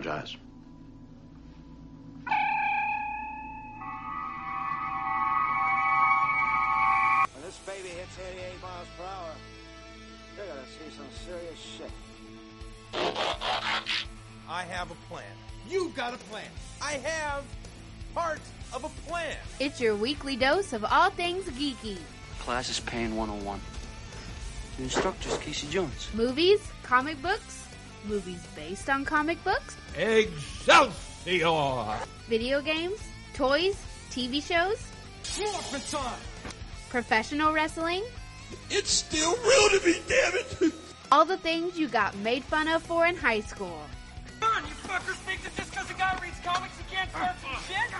apologize. When this baby hits 88 miles per hour, you're gonna see some serious shit. I have a plan. You've got a plan. I have part of a plan. It's your weekly dose of all things geeky. Class is paying 101. The instructor's Casey Jones. Movies, comic books, movies based on comic books, Excelsior! video games, toys, TV shows, Morphin time! professional wrestling, It's still real to me, damn it! all the things you got made fun of for in high school. on, you fuckers think that just because a guy reads comics he can't start some shit?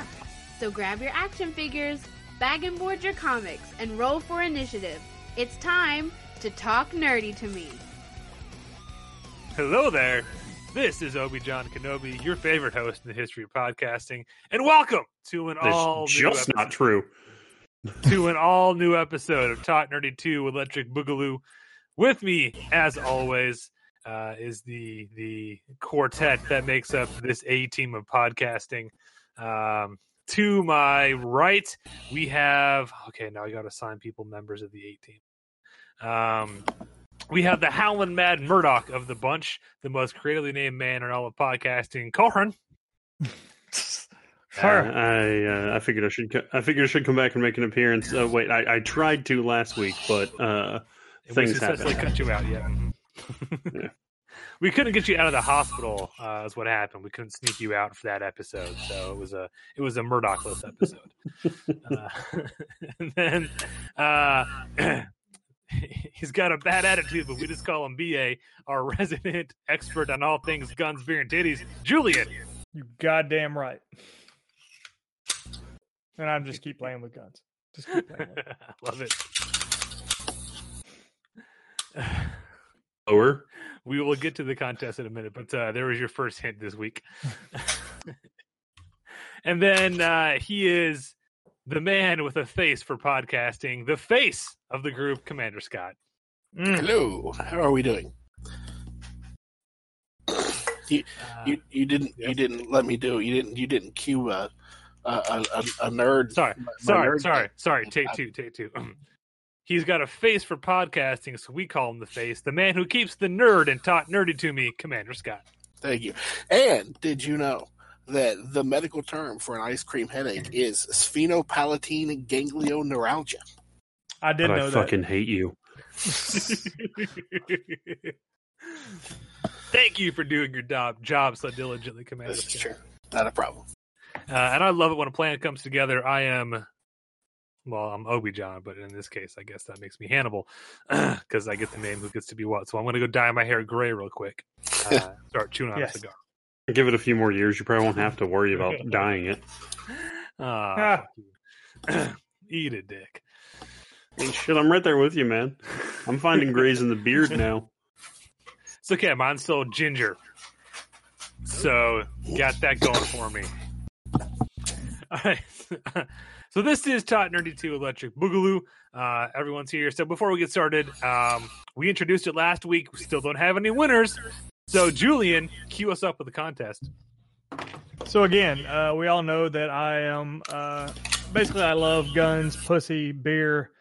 So grab your action figures, bag and board your comics, and roll for initiative. It's time to talk nerdy to me. Hello there. This is Obi John Kenobi, your favorite host in the history of podcasting, and welcome to an all That's just episode, not true. to an all new episode of Talk Nerdy Two Electric Boogaloo. With me, as always, uh, is the the quartet that makes up this A team of podcasting. Um, to my right, we have okay. Now I got to assign people members of the A team. Um, we have the Howlin' Mad Murdock of the bunch, the most creatively named man in all of podcasting, Corin. Uh, I uh, I figured I should co- I figured I should come back and make an appearance. Uh, wait, I, I tried to last week, but uh, things successfully happen. cut you out yet. Yeah. We couldn't get you out of the hospital. Uh, is what happened. We couldn't sneak you out for that episode, so it was a it was a Murdockless episode. uh, and then uh, he's got a bad attitude, but we just call him BA, our resident expert on all things guns, beer, and titties, Julian. You goddamn right. And I'm just keep playing with guns. Just keep playing with. Love it. Lower. We will get to the contest in a minute, but uh, there was your first hint this week. and then uh, he is the man with a face for podcasting, the face of the group, Commander Scott. Hello, how are we doing? You, Uh, you, you didn't you didn't let me do it. you didn't you didn't cue a a, a, a- a nerd. sorry, my sorry, nerd- sorry, sorry. Take two, take two. He's got a face for podcasting, so we call him the face, the man who keeps the nerd and taught nerdy to me, Commander Scott. Thank you. And did you know that the medical term for an ice cream headache is sphenopalatine ganglioneuralgia? I did But know I that. fucking hate you. Thank you for doing your job, job so diligently, Commander This is true. Not a problem. Uh, and I love it when a plan comes together. I am, well, I'm Obi John, but in this case, I guess that makes me Hannibal because I get the name who gets to be what. So I'm going to go dye my hair gray real quick. Uh, start chewing on Yes. a cigar. Give it a few more years, you probably won't have to worry about dying it. Ah. Eat it, dick. Hey, shit, I'm right there with you, man. I'm finding grays in the beard now. It's okay. Mine's still ginger. So got that going for me. All right. so this is Talk Nerdy 2 Electric Boogaloo. Uh, everyone's here. So before we get started, um, we introduced it last week. We still don't have any winners. So Julian, cue us up with the contest. So again, uh, we all know that I am uh, basically I love guns, pussy, beer,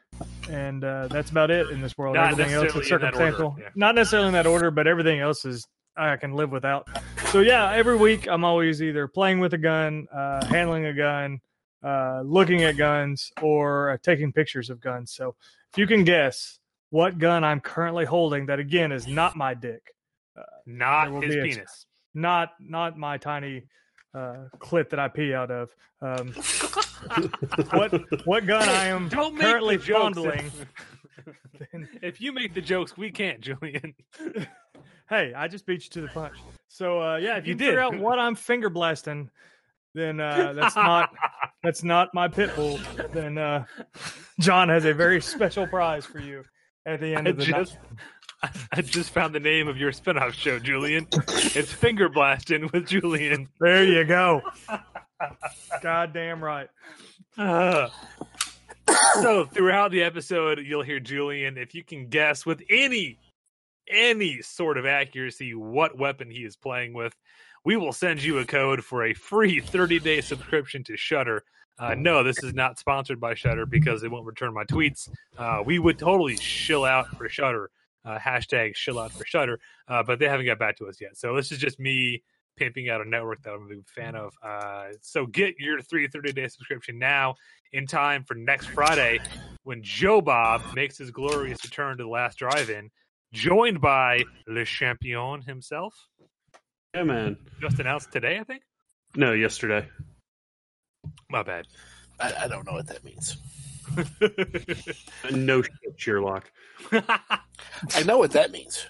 and uh, that's about it in this world. Not everything else is necessarily in that order, circumstantial. yeah. Not necessarily in that order, but everything else is I can live without. So yeah, every week I'm always either playing with a gun, uh, handling a gun, uh, looking at guns, or uh, taking pictures of guns. So if you can guess what gun I'm currently holding, that again is not my dick, Not his penis. not not my tiny uh, clit that I pee out of. Um, what what gun I am Don't make currently the jokes. fondling. if you make the jokes, we can't, Julian. hey, I just beat you to the punch. So uh, yeah, if you, You figure did. out what I'm finger blasting, then uh, that's not that's not my pit bull. Then uh, John has a very special prize for you at the end I of the just, night. I just found the name of your spinoff show, Julian. It's Finger Blasting with Julian. There you go. Goddamn right. Uh, so throughout the episode, you'll hear Julian. If you can guess with any any sort of accuracy what weapon he is playing with, we will send you a code for a free 30 day subscription to Shudder. Uh, no, this is not sponsored by Shudder because they won't return my tweets. Uh, we would totally shill out for Shudder. Uh, hashtag shill out for Shudder, uh, but they haven't got back to us yet. So this is just me pimping out a network that I'm a big fan of. Uh, so get your three 30 day subscription now in time for next Friday when Joe Bob makes his glorious return to the last drive in, joined by Le Champion himself. Yeah, man. Just announced today, I think. No, yesterday. My bad. I, I don't know what that means. no shit, Sherlock. I know what that means.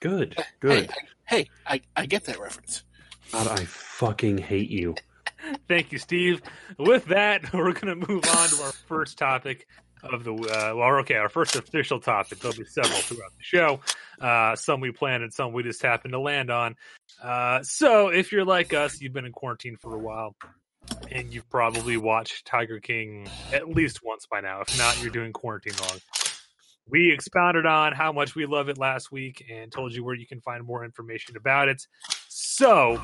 Good, Hey, good. I, hey, I, I get that reference. God, I fucking hate you. Thank you, Steve. With that, we're going to move on to our first topic of the uh, well, okay, our first official topic. There'll be several throughout the show. Uh, some we planned and some we just happened to land on. Uh, so, if you're like us, you've been in quarantine for a while, and you've probably watched Tiger King at least once by now. If not, you're doing quarantine wrong. We expounded on how much we love it last week and told you where you can find more information about it. So,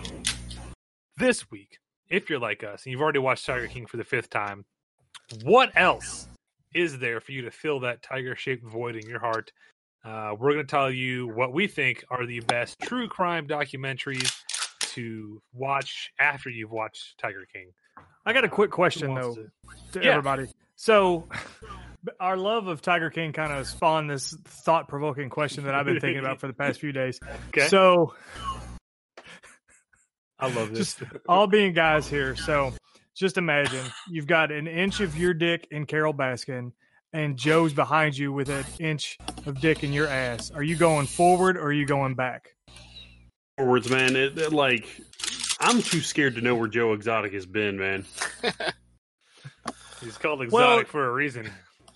this week, if you're like us and you've already watched Tiger King for the fifth time, what else is there for you to fill that tiger shaped void in your heart? Uh, we're going to tell you what we think are the best true crime documentaries to watch after you've watched Tiger King. I got a quick question though wants to Yeah. everybody. So, our love of Tiger King kind of spawned this thought provoking question that I've been thinking about for the past few days. Okay. So, I love this. all being guys here. So, just imagine you've got an inch of your dick in Carole Baskin, and Joe's behind you with an inch of dick in your ass. Are you going forward or are you going back? Forwards, man. It, it, like, I'm too scared to know where Joe Exotic has been, man. He's called exotic Well- for a reason.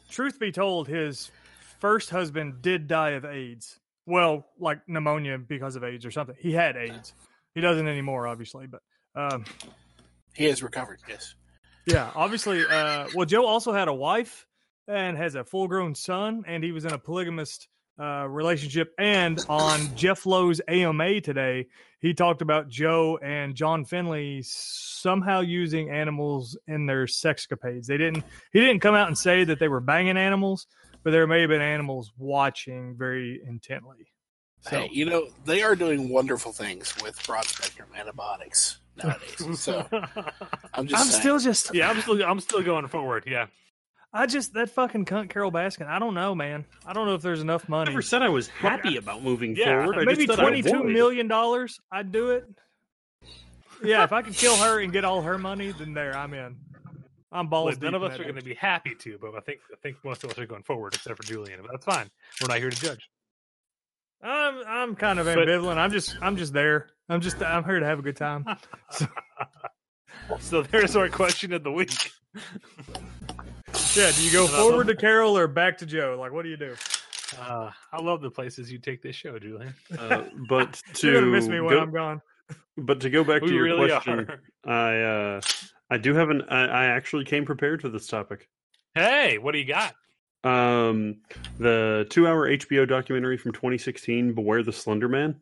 Truth be told, his first husband did die of AIDS. Well, like pneumonia because of AIDS or something. He had AIDS. He doesn't anymore, obviously, but um, He has recovered, yes. yeah, obviously. Uh, well, Joe also had a wife and has a full-grown son, and he was in a polygamist uh, relationship. And on Jeff Lowe's AMA today, he talked about Joe and John Finlay somehow using animals in their sexcapades. They didn't. He didn't come out and say that they were banging animals, but there may have been animals watching very intently. So Hey, you know, they are doing wonderful things with broad spectrum antibiotics nowadays. So I'm just I'm saying. still just. Yeah, I'm still I'm still going forward. Yeah. I just that fucking cunt Carole Baskin. I don't know, man. I don't know if there's enough money. I money. never said I was happy about moving Yeah, forward. I Maybe just said I twenty-two would. million dollars. I'd do it. Yeah, if I could kill her and get all her money, then there I'm in. I'm balls Look, none of us are going to be happy to, but I think I think most of us are going forward, except for Julian. But that's fine. We're not here to judge. I'm I'm kind of But- ambivalent. I'm just I'm just there. I'm just I'm here to have a good time. So there's our question of the week. Yeah, do you go forward to Carole or back to Joe? Like, what do you do? Uh, I love the places you take this show, Julian. Uh, but to You're gonna miss me when go, I'm gone. but to go back We to your really question, are. I uh, I do have an. I, I actually came prepared for this topic. Hey, what do you got? Um, the two-hour HBO documentary from 2016, "Beware the Slender Man,"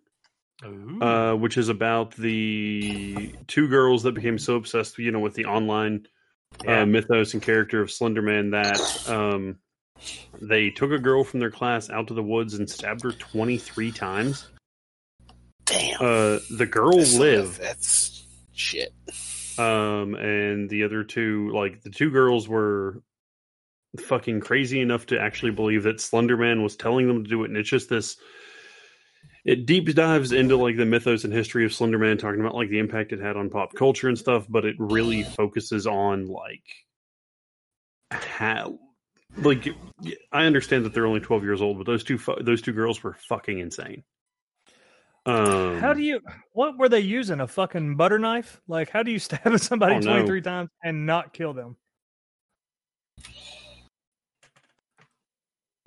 uh, which is about the two girls that became so obsessed, you know, with the online Yeah. uh, mythos and character of Slenderman that um, they took a girl from their class out to the woods and stabbed her 23 times. Damn. Uh, the girl That's- lived, That's shit. um, and the other two, like the two girls, were fucking crazy enough to actually believe that Slenderman was telling them to do it. And it's just this. It deep dives into like the mythos and history of Slenderman, talking about like the impact it had on pop culture and stuff. But it really focuses on like how, like, I understand that they're only twelve years old, but those two fu- those two girls were fucking insane. Um, How do you? What were they using? A fucking butter knife? Like, how do you stab somebody Oh, no. 23 times and not kill them?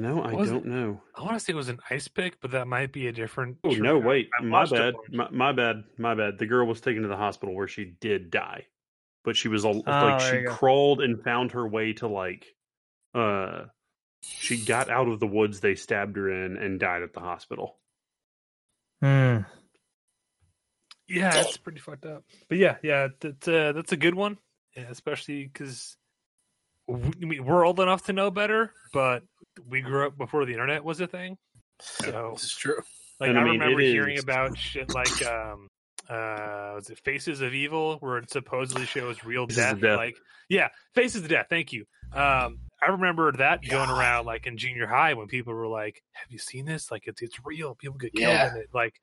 No, I don't know. I want to say it was an ice pick, but that might be a different. Oh no! Wait, I my bad. My, my bad. My bad. The girl was taken to the hospital where she did die, but she was Oh, like she crawled and found her way to like, uh, She got out of the woods they stabbed her in and died at the hospital. Hmm. Yeah, it's pretty fucked up. But yeah, yeah, that's uh, that's a good one, yeah, especially because we, I mean, we're old enough to know better, but we grew up before the internet was a thing. So, This is true. like, And I, I mean, remember hearing is- about shit like, um, uh, was it Faces of Evil, where it supposedly shows real death? Death. Like, yeah, Faces of Death. Thank you. Um, I remember that going God. around like in junior high when people were like, "Have you seen this? Like, it's it's real. People get killed Yeah. in it." Like,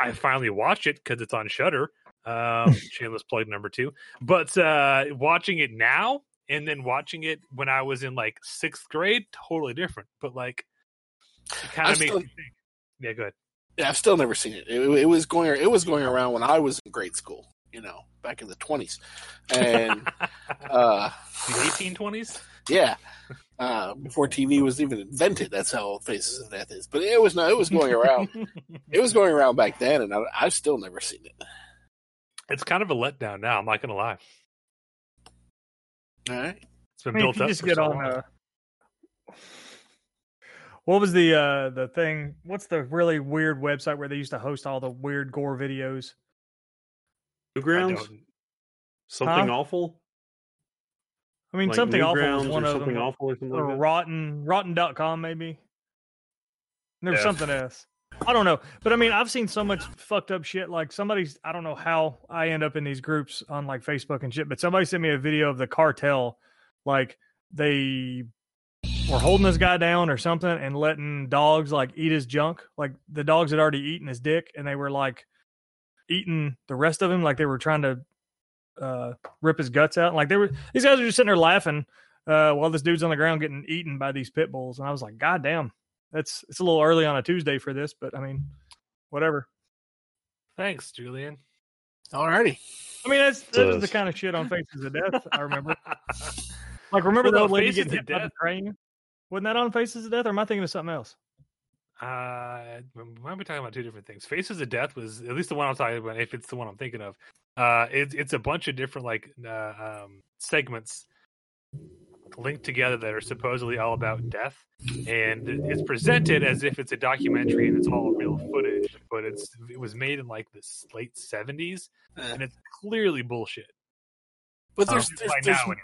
I finally watched it because it's on Shudder. Um, shameless plug number two. But uh, watching it now and then watching it when I was in like sixth grade, totally different. But like, it kind of makes still- me think. Yeah, good. Yeah, I've still never seen it. it. It was going. It was going around when I was in grade school. You know, back in the twenties, and uh, the 1820s. yeah, uh, before TV was even invented. That's how old Faces of Death is. But it was no. It was going around. it was going around back then, and I, I've still never seen it. it's kind of a letdown now. I'm not gonna lie. All right. It's been I mean, built you up. just for get so on. long. Uh, what was the uh the thing? What's the really weird website where they used to host all the weird gore videos? Newgrounds? Something Huh? awful? I mean, Like something awful was one or of something them. awful or something or like that? rotten rotten.com maybe. And there was Yeah. something else. I don't know. But I mean, I've seen so much fucked up shit. Like somebody's I don't know how I end up in these groups on like Facebook and shit, but somebody sent me a video of the cartel. Like they were holding this guy down or something and letting dogs like eat his junk. Like the dogs had already eaten his dick and they were like eating the rest of him, like they were trying to uh rip his guts out. Like they were these guys are just sitting there laughing uh while this dude's on the ground getting eaten by these pit bulls. And I was like, God damn, that's it's a little early on a Tuesday for this, but I mean, whatever. Thanks, Julian. Alrighty. I mean, that's that was the kind of shit on Faces of Death. I remember. Like, remember Well, the old no, lady getting hit by the Death- train? Wasn't that on Faces of Death, or am I thinking of something else? Uh, we might be talking about two different things. Faces of Death was at least the one I'm talking about. If it's the one I'm thinking of, uh, it's it's a bunch of different like uh, um, segments linked together that are supposedly all about death, and it's presented as if it's a documentary and it's all real footage, but it's it was made in like the late '70s, Eh. and it's clearly bullshit. But Um, there's there's, now, anyway.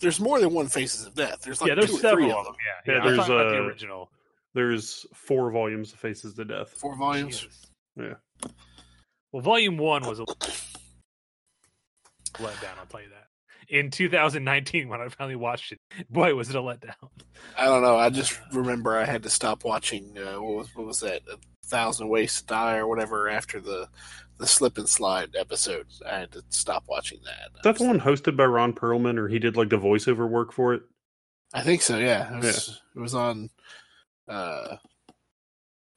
there's more than one Faces of Death. There's like yeah, there's two or three several of them. Yeah, Yeah, yeah. There's, talking about the uh, original. There's four volumes of Faces to Death. Four volumes. Jesus. Yeah. Well, volume one was a letdown. I'll tell you that. In 2019, when I finally watched it, boy, was it a letdown. I don't know. I just remember I had to stop watching. Uh, what was what was that? A Thousand Ways to Die or whatever after the the slip and slide episode. I had to stop watching that. Is that. That's the one hosted by Ron Perlman, or he did like the voiceover work for it. I think so. Yeah, it was, it was on uh,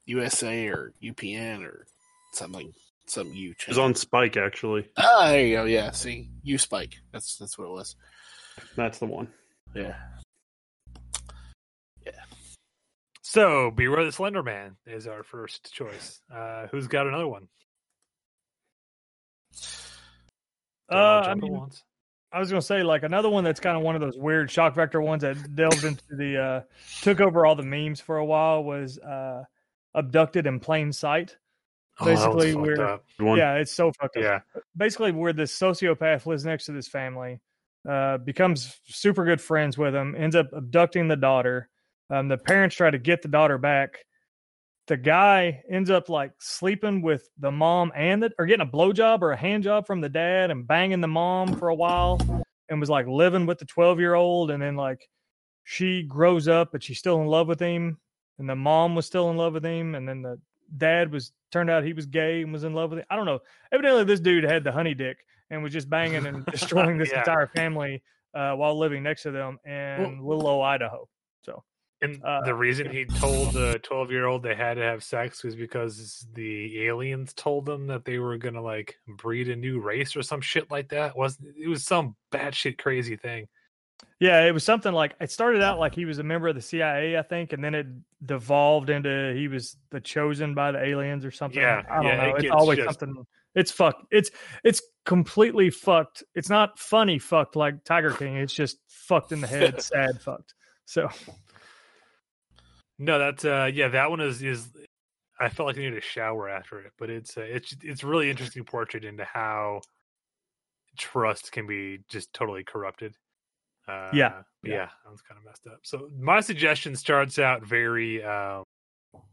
USA or UPN or something. Some U It was on Spike, actually. Ah, there you go. Yeah, see, U Spike. That's that's what it was. That's the one. Yeah. Yeah. So, Beware the Slender Man is our first choice. Uh, who's got another one? Uh, I mean, once. I was gonna say like another one that's kind of one of those weird shock vector ones that delved into the uh took over all the memes for a while was uh abducted in plain sight. Oh, basically, fucked we're- up. Good one. Yeah, it's so fucked up. Yeah. Basically, where this sociopath lives next to this family, uh, becomes super good friends with him, ends up abducting the daughter. Um, the parents try to get the daughter back. The guy ends up like sleeping with the mom and the, or getting a blowjob or a hand job from the dad and banging the mom for a while and was like living with the 12 year old. And then like she grows up, but she's still in love with him. And the mom was still in love with him. And then the dad was turned out he was gay and was in love with it. I don't know. Evidently, this dude had the honey dick and was just banging and destroying this Yeah. entire family uh, while living next to them in little old Idaho. So And Uh, the reason he told the 12 year old they had to have sex was because the aliens told them that they were gonna like breed a new race or some shit like that. Wasn't it was some batshit crazy thing. Yeah, it was something like it started out like he was a member of the CIA, I think, and then it devolved into he was the chosen by the aliens or something. Yeah, I don't yeah, know. it It's always just- something. It's fucked. It's it's completely fucked. It's not funny fucked like Tiger King. It's just fucked in the head, sad fucked. So No, that's uh yeah, that one is is I felt like I needed a shower after it, but it's uh, it's it's really interesting portrait into how trust can be just totally corrupted. Uh, Yeah, yeah, yeah. that was kind of messed up. So my suggestion starts out very um,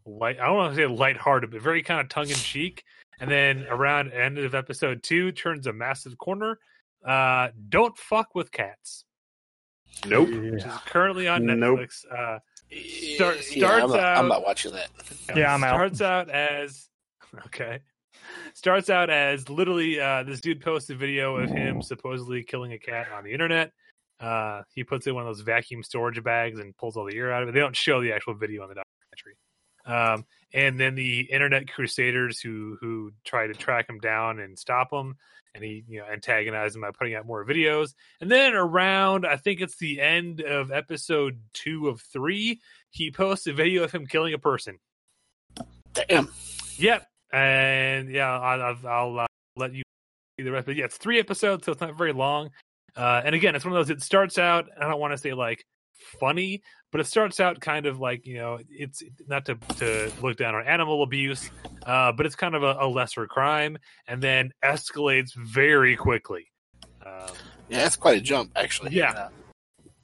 light. I don't want to say lighthearted, but very kind of tongue in cheek, and then around end of episode two turns a massive corner. Uh, don't fuck with cats, Nope. which is currently on Nope. Netflix. Uh, Start- yeah, I'm starts not, I'm not watching that. Yeah, I'm out. starts out as okay. Starts out as literally uh, this dude posts a video of him supposedly killing a cat on the internet. Uh, he puts it in one of those vacuum storage bags and pulls all the air out of it. They don't show the actual video on the documentary. Um, and then the internet crusaders who who try to track him down and stop him, and he you know antagonize him by putting out more videos. And then around, I think it's the end of episode two of three, he posts a video of him killing a person. Damn. Yep. And yeah, I'll, I'll, I'll uh, let you see the rest. But yeah, it's three episodes, so it's not very long. Uh, and again, it's one of those. It starts out. I don't want to say like funny, but it starts out kind of like you know, it's not to to look down on animal abuse, uh, but it's kind of a, a lesser crime, and then escalates very quickly. Um, Yeah, that's quite a jump, actually. Yeah.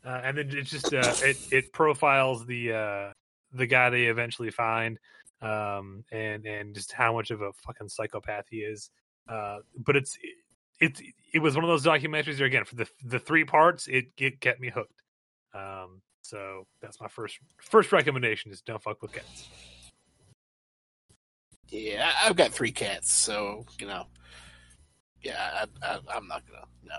uh, and then it just uh, it it profiles the uh, the guy they eventually find, um, and and just how much of a fucking psychopath he is. Uh, but it's it's it was one of those documentaries where again for the the three parts it it kept me hooked. Um, so that's my first first recommendation is don't fuck with cats. Yeah, I've got three cats, so you know. Yeah, I, I, I'm not gonna. No.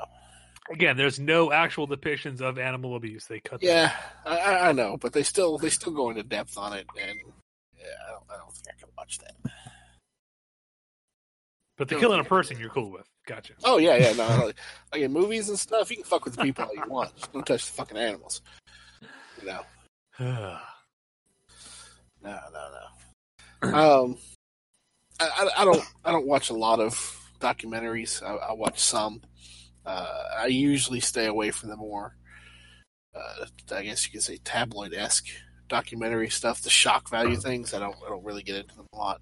Again, there's no actual depictions of animal abuse. They cut. Yeah, I, I- I know, but they still they still go into depth on it, and yeah, I don't, I don't think I can watch that. But the killing a person you're cool with. Gotcha. Oh yeah, yeah, no, like, like in movies and stuff, you can fuck with the people all you want. Just don't touch the fucking animals. You know, no, no, no. Um, I, I, I don't I don't watch a lot of documentaries. I, I watch some. Uh, I usually stay away from the more, uh, I guess you could say tabloid esque documentary stuff, the shock value things. I don't I don't really get into them a lot.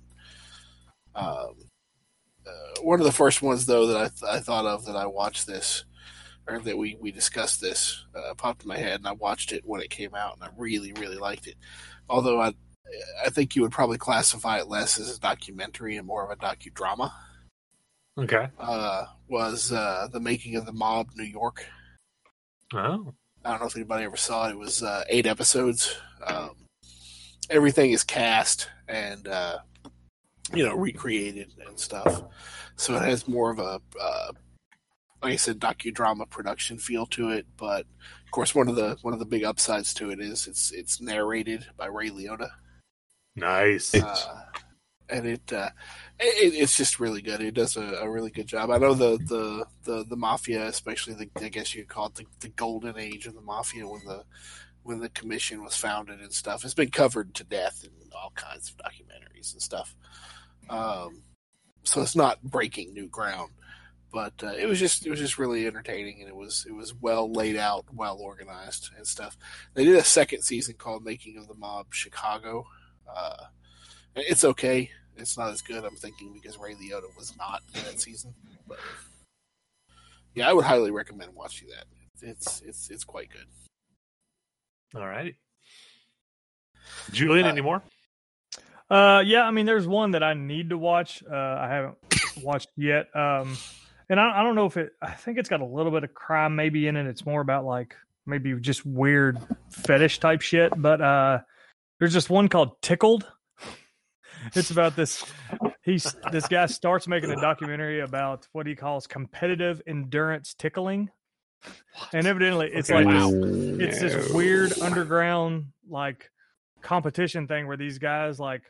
Um, uh, one of the first ones though that I, th- I thought of that I watched this or that we we discussed this uh, popped in my head and I watched it when it came out and I really really liked it. Although I I think you would probably classify it less as a documentary and more of a docudrama. Okay. Uh, was uh, the making of the mob New York. Oh. I don't know if anybody ever saw it. It was uh, eight episodes. Um, everything is cast and uh, you know recreated and stuff. So it has more of a uh, like I said, docudrama production feel to it. But of course, one of the one of the big upsides to it is it's it's narrated by Ray Liotta. Nice. Uh, and it, uh, it it's just really good. It does a, a really good job. I know the the the, the mafia, especially the I guess you could call it the, the golden age of the mafia when the when the commission was founded and stuff. It's been covered to death in all kinds of documentaries and stuff. Um, so it's not breaking new ground, but uh, it was just it was just really entertaining and it was it was well laid out, well organized and stuff. They did a second season called Making of the Mob Chicago. Uh, it's okay. It's not as good, I'm thinking, because Ray Liotta was not in that season. But yeah, I would highly recommend watching that. It's it's it's quite good. All righty. Julian, Uh, any more? Uh, yeah, I mean, there's one that I need to watch. Uh, I haven't watched yet. Um, and I, I don't know if it. I think it's got a little bit of crime maybe in it. It's more about like maybe just weird fetish type shit. But uh, there's just one called Tickled. It's about this. He's this guy starts making a documentary about what he calls competitive endurance tickling, and evidently it's Okay. like Wow. it's this weird underground like competition thing where these guys like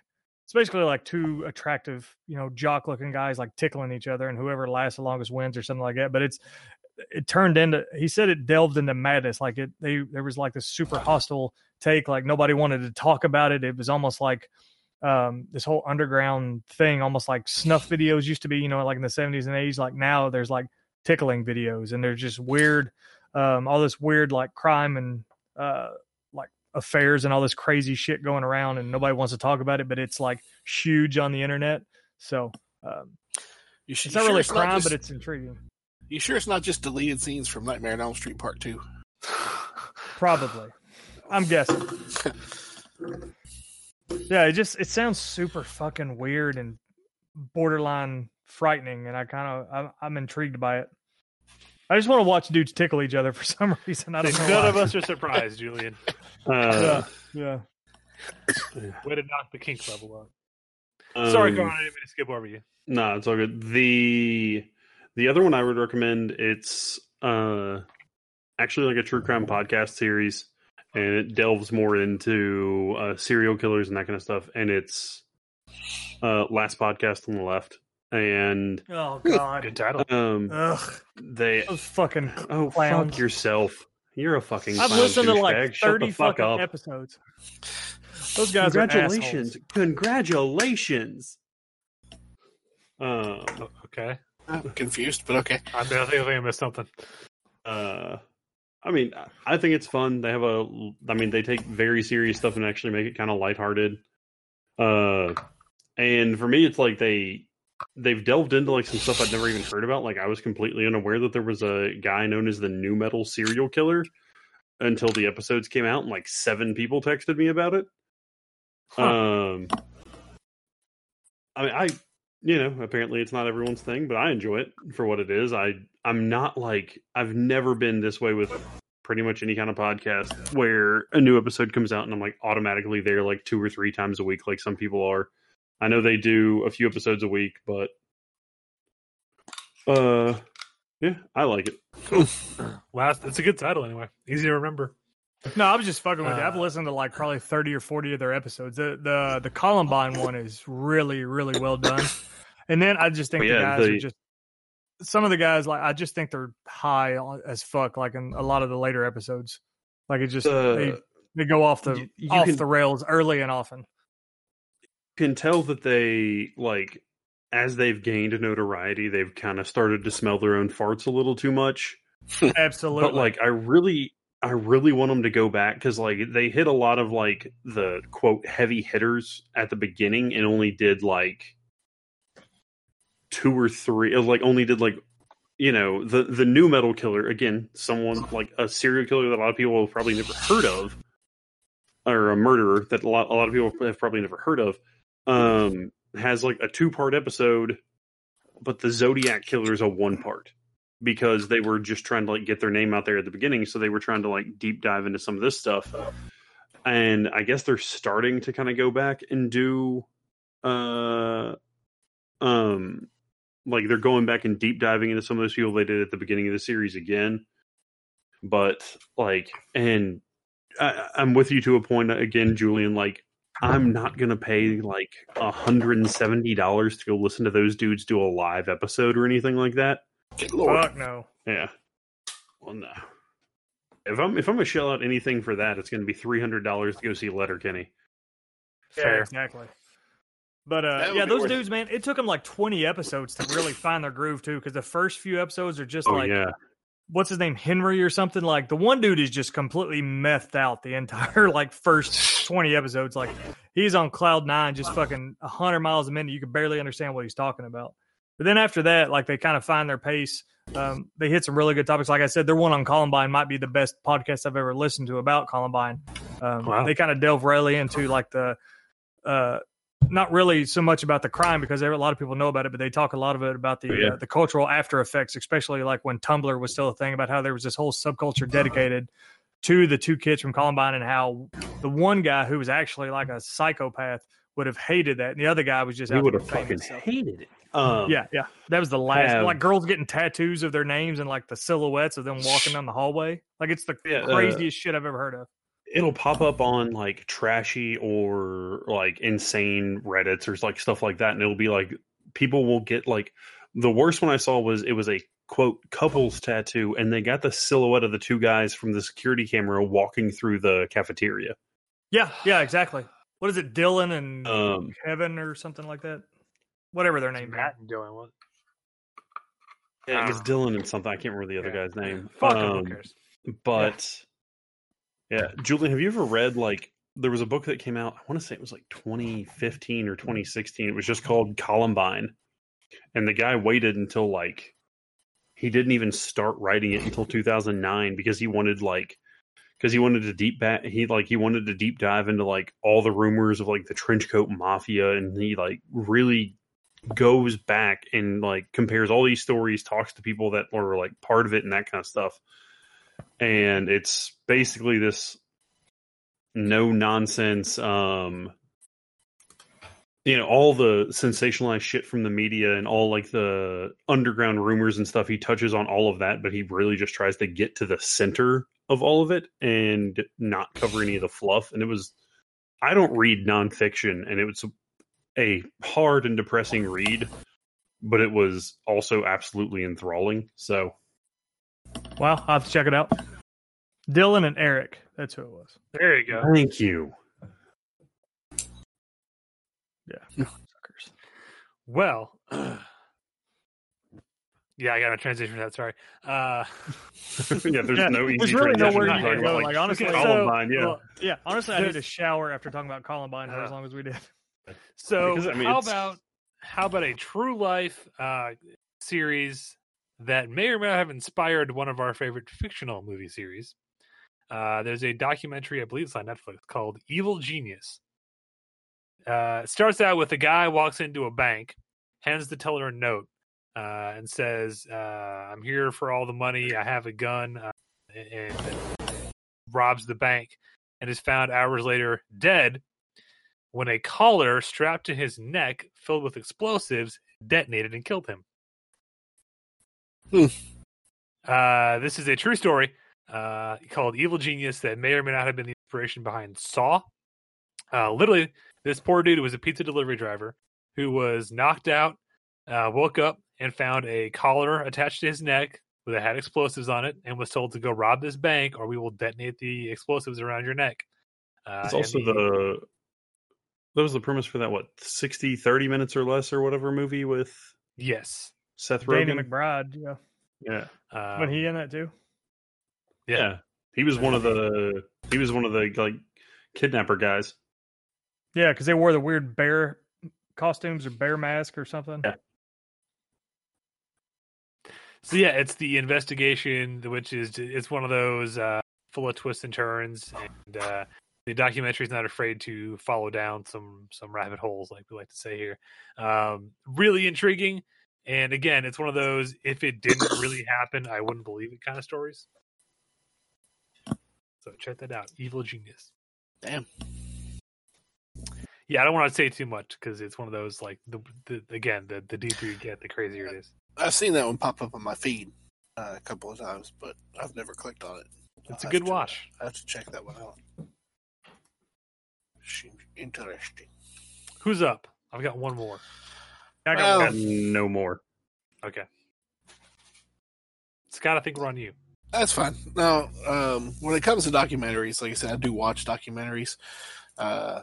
it's basically like two attractive you know jock looking guys like tickling each other and whoever lasts the longest wins or something like that but it's it turned into he said it delved into madness like it they there was like this super hostile take like nobody wanted to talk about it it was almost like um this whole underground thing almost like snuff videos used to be you know like in the 70s and 80s like now there's like tickling videos and there's just weird um all this weird like crime and uh affairs and all this crazy shit going around, and nobody wants to talk about it, but it's like huge on the internet. So um, You should, it's not sure really it's crime, just- but it's intriguing. You sure it's not just deleted scenes from Nightmare on Elm Street Part Two? Probably. I'm guessing. Yeah, it just it sounds super fucking weird and borderline frightening, and I kind of I'm, I'm intrigued by it. I just want to watch dudes tickle each other for some reason. I don't know. None why. of us are surprised, Julian. Uh, Yeah, yeah. Way to knock the kink level up. Sorry, go um, on. I didn't mean to skip over you. No, it's all good. The the other one I would recommend it's uh actually like a true crime podcast series and it delves more into uh serial killers and that kind of stuff and it's uh last podcast on the left and Oh god. Good title. um Ugh. they Those fucking. oh clowns. fuck yourself. You're a fucking I've clown listened to like douchebag. Shut thirty the fuck fucking up. episodes. Those guys are Congratulations. assholes. Congratulations. Um Okay. I'm confused, but okay. I think I think I missed something. uh i mean i think it's fun they have a i mean they take very serious stuff and actually make it kind of lighthearted uh and for me it's like they they've delved into like some stuff i'd never even heard about. Like i was completely unaware that there was a guy known as the new metal serial killer until the episodes came out and like seven people texted me about it. Um i mean i you know apparently it's not everyone's thing but i enjoy it for what it is. I i'm not like i've never been this way with pretty much any kind of podcast where a new episode comes out and i'm like automatically there like two or three times a week like some people are i know they do a few episodes a week but uh yeah i like it Last. It's a good title anyway. Easy to remember. No, I was just fucking with you. I've Uh, listened to like probably thirty or forty of their episodes. The the the Columbine one is really really well done. And then I just think Oh, the guys the- are just some of the guys like I just think they're high as fuck. Like in a lot of the later episodes, like it just they Uh, they go off the you- you off can- the rails early and often. Can tell that they like as they've gained notoriety they've kind of started to smell their own farts a little too much Absolutely. but like i really i really want them to go back because like they hit a lot of like the quote heavy hitters at the beginning and only did like two or three uh, like only did like you know the the new metal killer again someone like a serial killer that a lot of people have probably never heard of or a murderer that a lot, a lot of people have probably never heard of um has like a two part episode but the zodiac killer is a one part because they were just trying to like get their name out there at the beginning so they were trying to like deep dive into some of this stuff. And i guess they're starting to kind of go back and do uh um like they're going back and deep diving into some of those people they did at the beginning of the series again. But like and I, i'm with you to a point again julian like i'm not gonna pay like hundred and seventy dollars to go listen to those dudes do a live episode or anything like that Good lord. fuck no. yeah. Well, no. If I'm if I'm gonna shell out anything for that, it's gonna be three hundred dollars to go see Letterkenny. Yeah, Fair. exactly. But uh, yeah, those worth it. dudes, man, it took them like 20 episodes to really find their groove too. Because the first few episodes are just Oh like, yeah, what's his name, Henry or something. Like the one dude is just completely methed out the entire like first 20 episodes. Like he's on cloud nine, just fucking 100 miles a minute. You can barely understand what he's talking about. But then after that, like they kind of find their pace. Um, they hit some really good topics. Like I said, their one on Columbine might be the best podcast I've ever listened to about Columbine. Um, Wow. They kind of delve really into like the, uh, not really so much about the crime because there, a lot of people know about it, but they talk a lot of it about the Yeah. uh, the cultural after effects, especially like when Tumblr was still a thing about how there was this whole subculture dedicated to the two kids from Columbine and how the one guy who was actually like a psychopath would have hated that, and the other guy was just out would have fucking So- hated it. Um, yeah, yeah, that was the last. have- like girls getting tattoos of their names and like the silhouettes of them walking down the hallway. Like it's the Yeah, uh, craziest shit I've ever heard of. it'll pop up on like trashy or like insane Reddits or like stuff like that, and it'll be like people will get like the worst one I saw was it was a quote couples tattoo, and they got the silhouette of the two guys from the security camera walking through the cafeteria. Yeah, yeah, exactly. What is it, Dylan and Um, Kevin or something like that? Whatever their name. Is. Matt and Dylan. What? yeah, it was Ah. Dylan and something. I can't remember the other Yeah. guy's name. Fuck it, who Um, cares? but Yeah, Julian, have you ever read like there was a book that came out? I want to say it was like 2015 or 2016. It was just called Columbine, and the guy waited until like he didn't even start writing it until 2009 because he wanted like because he wanted to deep back he like he wanted to deep dive into like all the rumors of like the trench coat mafia and he like really goes back and like compares all these stories talks to people that were like part of it and that kind of stuff. And it's basically this no nonsense um you know all the sensationalized shit from the media and all like the underground rumors and stuff he touches on all of that but he really just tries to get to the center of all of it and not cover any of the fluff and it was i don't read nonfiction and it was a hard and depressing read but it was also absolutely enthralling so Well, I'll have to check it out. Dylan and Eric. That's who it was. There you go. thank you Yeah. Suckers. Well, yeah, I got a transition for that. Sorry. Uh, yeah there's Yeah, no easy There's really transition nowhere to you can go. Like, honestly, so- Columbine, yeah. well, yeah. Honestly, I need to shower after talking about Columbine for as Uh, long as we did. so Because, I mean, how it's- about how about a true life uh, series that may or may not have inspired one of our favorite fictional movie series? Uh, there's a documentary, I believe it's on Netflix, called Evil Genius. Uh, it starts out with a guy walks into a bank, hands the teller a note, uh, and says, uh, "I'm here for all the money. I have a gun," uh, and, and robs the bank, and is found hours later dead when a collar strapped to his neck, filled with explosives, detonated and killed him. Hmm. Uh, this is a true story uh, called Evil Genius that may or may not have been the inspiration behind Saw. Uh, literally, this poor dude was a pizza delivery driver who was knocked out, uh, woke up, and found a collar attached to his neck that had explosives on it, and was told to go rob this bank or we will detonate the explosives around your neck. Uh, It's also he- the that was the premise for that what 60 30 minutes or less or whatever movie with yes. Seth Danny Rogen. McBride. Yeah. Yeah. Um, When he in that too? Yeah. He was one of the he was one of the like kidnapper guys. Yeah, because they wore the weird bear costumes or bear mask or something. Yeah. So yeah, it's the investigation, which is it's one of those uh, full of twists and turns, and uh, the documentary is not afraid to follow down some some rabbit holes, like we like to say here. Um, really intriguing, and again, it's one of those if it didn't really happen, I wouldn't believe it kind of stories. So check that out, Evil Genius. Damn. Yeah, I don't want to say too much because it's one of those like the, the again the the deeper you get, the crazier it is. I've seen that one pop up on my feed uh, a couple of times, but I've never clicked on it. It's a I'll good have to- watch. I have to check that one out. Seems interesting. Who's up? I've got one more. I got Well, Got no more. Okay. Scott, I think we're on you. That's fine. Now, um, when it comes to documentaries, like I said, I do watch documentaries. Uh,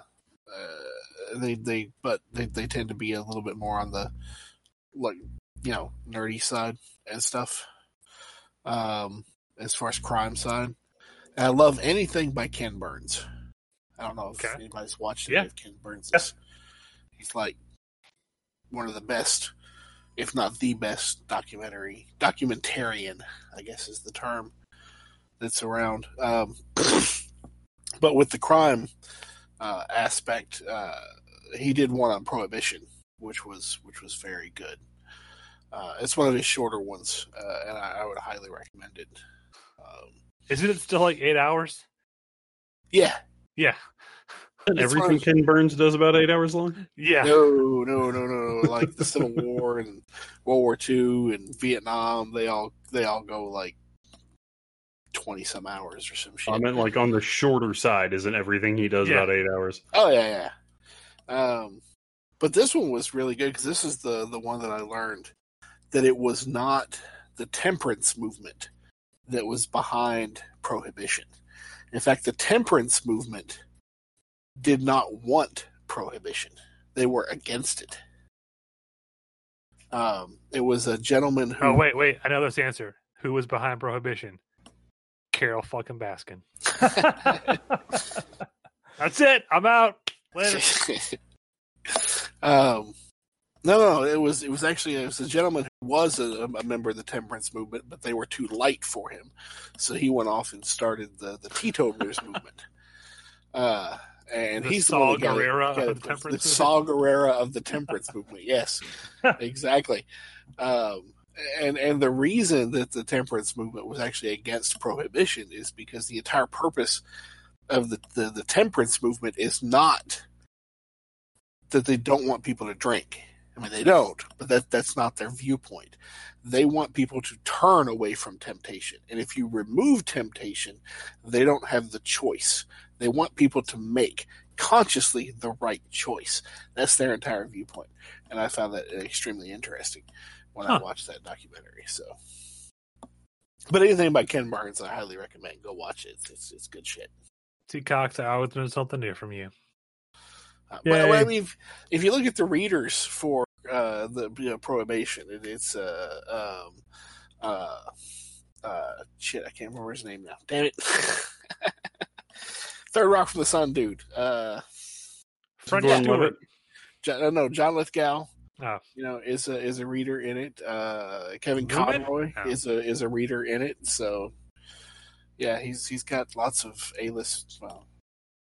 uh, they they but they they tend to be a little bit more on the like you know nerdy side and stuff. Um, as far as crime side, and I love anything by Ken Burns. I don't know if Okay. anybody's watched Yeah. any of Ken Burns. He's like one of the best, if not the best, documentary documentarian. I guess is the term that's around. Um, but with the crime uh, aspect, uh, he did one on prohibition, which was which was very good. Uh, it's one of his shorter ones, uh, and I, I would highly recommend it. Um, Isn't it still like eight hours? yeah, Yeah. And everything fine. Ken Burns does about eight hours long. Yeah. no, no, no, no, no. Like the Civil War and World War II and Vietnam, they all they all go like twenty some hours or some shit. I meant like on the shorter side, isn't everything he does Yeah. about eight hours? Oh yeah, yeah. Um, but this one was really good because this is the the one that I learned that it was not the temperance movement that was behind prohibition. In fact, the temperance movement did not want prohibition; they were against it. Um, it was a gentleman who Oh wait, wait. I know this answer. Who was behind prohibition? Carole fucking Baskin. That's it. I'm out. Later. um, no, no, it was it was actually it was a gentleman who was a, a member of the temperance movement, but they were too light for him, so he went off and started the the teetotalers movement. Uh, and The he's Saul the one that got it- got of the the, temperance the movement? Saul Guerrero of the temperance movement. Yes, exactly. Um, and and the reason that the temperance movement was actually against prohibition is because the entire purpose of the, the, the temperance movement is not that they don't want people to drink. I mean, they don't, but that that's not their viewpoint. They want people to turn away from temptation, and if you remove temptation, they don't have the choice. They want people to make consciously the right choice. That's their entire viewpoint, and I found that extremely interesting when I Huh. watched that documentary. So, but anything by Ken Burns, I highly recommend. Go watch it. It's it's, it's good shit. See, Cox, I always learn something new from you. Uh, well, I mean, if, if you look at the readers for uh, the you know, prohibition, it, it's uh, um, uh, uh, shit. I can't remember his name now. Damn it. Third Rock from the Sun, dude. Uh, French Gordon Stewart. John, uh, no, John Lithgow. Oh. You know, is a is a reader in it. Uh, Kevin? Conroy Oh. is a is a reader in it. So, yeah, he's he's got lots of A list, well,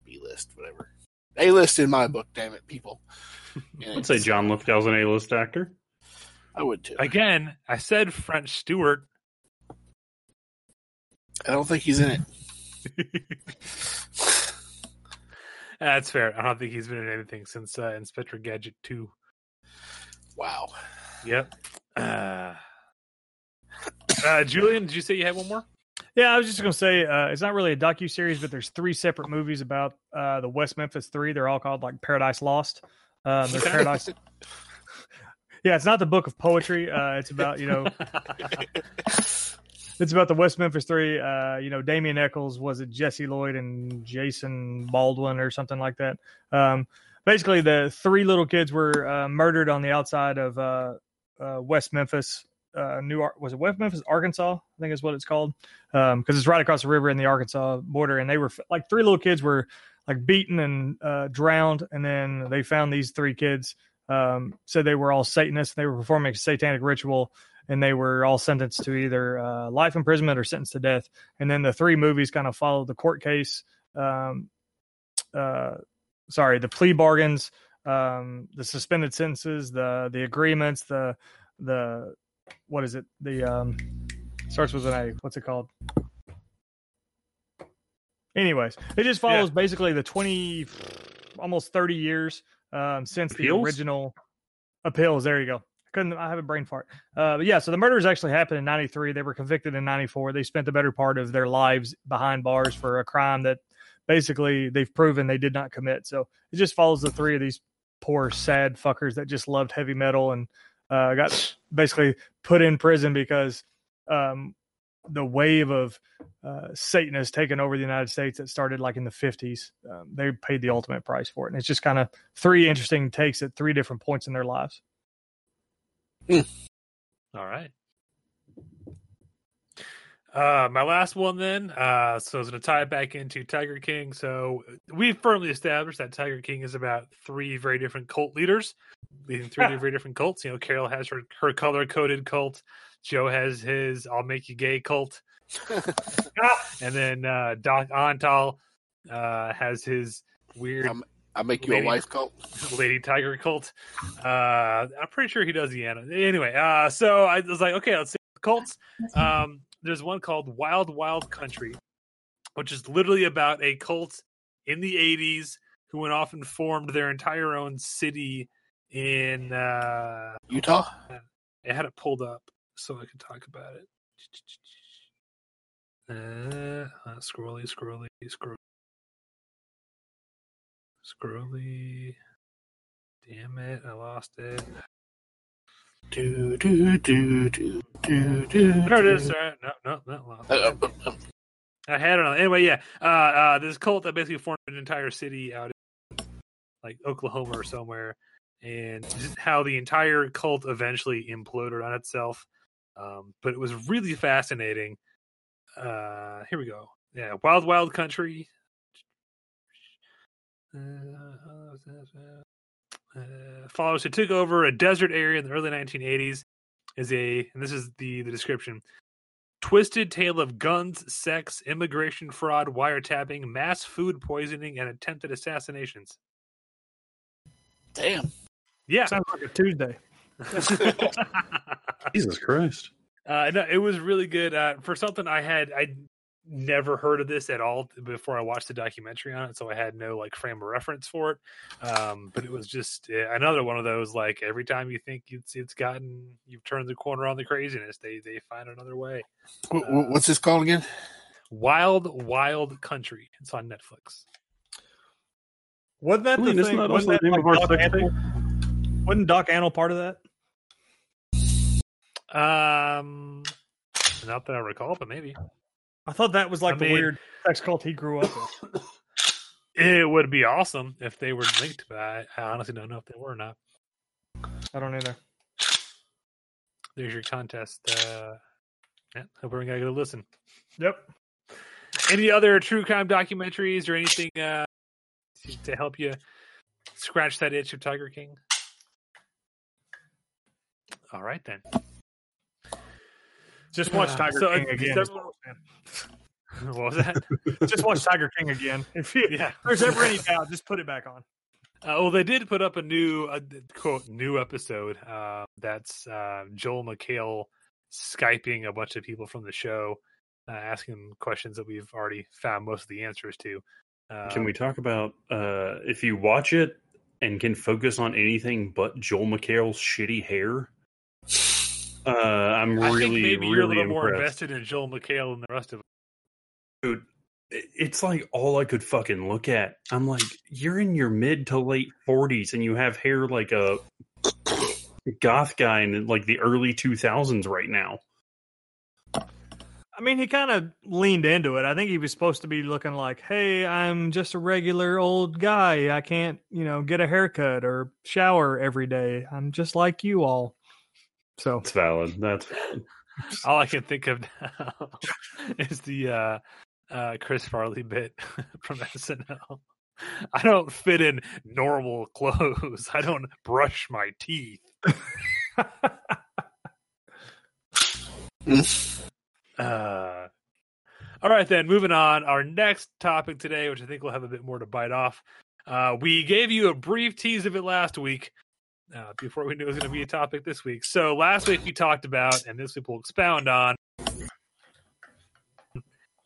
B list, whatever. A list in my book. Damn it, people. And I'd say John Lithgow's an A-list actor. I would too. Again, I said French Stewart. I don't think he's in it. That's fair. I don't think he's been in anything since uh, Inspector Gadget 2. Wow. Yep. Uh, uh, Julian, did you say you had one more? Yeah, I was just gonna say uh, it's not really a docu series, but there's three separate movies about uh, the West Memphis Three. They're all called like Paradise Lost. Um, there's Paradise. yeah, it's not the book of poetry. Uh, it's about you know, it's about the West Memphis Three. Uh, you know, Damien Echols was it Jesse Lloyd and Jason Baldwin or something like that. Um, basically, the three little kids were uh, murdered on the outside of uh, uh, West Memphis. Uh, New Ar- was it West Memphis, Arkansas? I think is what it's called because it's right across the river in the Arkansas border. And they were like three little kids were like beaten and uh, drowned, and then they found these three kids. Um, said they were all Satanists. They were performing a satanic ritual, and they were all sentenced to either uh, life imprisonment or sentenced to death. And then the three movies kind of followed the court case. Um, uh, sorry, the plea bargains, um, the suspended sentences, the the agreements, the the what is it? The um, starts with an A. What's it called? Anyways, it just follows basically the twenty, almost thirty years um, since Appeals? the original appeals. There you go. Couldn't I have a brain fart? Uh, but yeah, so the murders actually happened in '93. They were convicted in '94. They spent the better part of their lives behind bars for a crime that basically they've proven they did not commit. So it just follows the three of these poor, sad fuckers that just loved heavy metal and uh, got basically put in prison because um, the wave of uh, has taken over the United States that started like in the 50s, um, they paid the ultimate price for it. And it's just kind of three interesting takes at three different points in their lives. All right. Uh, my last one then. Uh, so I was going to tie it back into Tiger King. So we've firmly established that Tiger King is about three very different cult leaders, leading three very different cults. You know, Carole has her her color coded cult. Joe has his "I'll make you gay" cult, and then uh, Doc Antle uh, has his weird I'm- I make you a wife cult. Lady Tiger cult. Uh, I'm pretty sure he does the anime. Anyway, uh, so I was like, okay, let's see the cults. Um, there's one called Wild Wild Country, which is literally about a cult in the 80s who went off and formed their entire own city in uh, Utah. I had it pulled up so I could talk about it. Uh, uh, scrolly, scrolly, scrolly, scrolly. Damn it! I lost it. Do, do, do, do, do, do, There it is. do. Sorry. No, no, not lost. Uh, uh, uh, I had it on. Anyway, yeah. Uh, uh, this cult that basically formed an entire city out in like Oklahoma or somewhere, and just how the entire cult eventually imploded on itself. Um, but it was really fascinating uh, here we go. Yeah, Wild Wild Country. Uh, uh, follows who took over a desert area in the early 1980s is a and this is the the description twisted tale of guns sex immigration fraud wiretapping mass food poisoning and attempted assassinations Damn. yeah Sounds like a Tuesday. Jesus Christ. Uh, no, it was really good. Uh, for something I had, I never heard of this at all before I watched the documentary on it, so I had no like frame of reference for it. Um, but it was just uh, another one of those like every time you think it's it's gotten you've turned the corner on the craziness, they they find another way. Wh- wh- What's this called again? Wild Wild Country. It's on Netflix. Wasn't that I mean, the thing? that Wasn't also the that name of our Doc sex Antle? Wasn't Doc Antle part of that? Um, not that I recall, but maybe I thought that was like I the mean- weird sex cult he grew up in. it would be awesome if they were linked, but I, I honestly don't know if they were or not. I don't either. There's your contest. Uh, yeah, hope everyone got a good listen. Yep. Any other true crime documentaries or anything uh, to- to help you scratch that itch of Tiger King? All right then. Just watch Uh, Tiger so, uh, King again. does is all I'm saying. What was that? just watch Tiger King again. If, you, Yeah. if there's ever any doubt, just put it back on. Uh, well, they did put up a new uh, quote new episode. Uh, that's uh, Joel McHale skyping a bunch of people from the show, uh, asking questions that we've already found most of the answers to. Uh, Can we talk about uh, if you watch it and can focus on anything but Joel McHale's shitty hair? Uh, I'm I really, think maybe you're a really little more invested in Joel McHale than the rest of us. Dude, it- it's like all I could fucking look at. I'm like, you're in your mid to late 40s and you have hair like a goth guy in like the early 2000s right now. I mean, he kind of leaned into it. I think he was supposed to be looking like, "Hey, I'm just a regular old guy. I can't, you know, get a haircut or shower every day. I'm just like you all." So It's valid. That's All I can think of now is the uh, uh, Chris Farley bit from SNL. I don't fit in normal clothes. I don't brush my teeth. Uh, all right, then moving on. Our next topic today, which I think we'll have a bit more to bite off. Uh, we gave you a brief tease of it last week uh, before we knew it was going to be a topic this week. So last week we talked about, and this week we'll expound on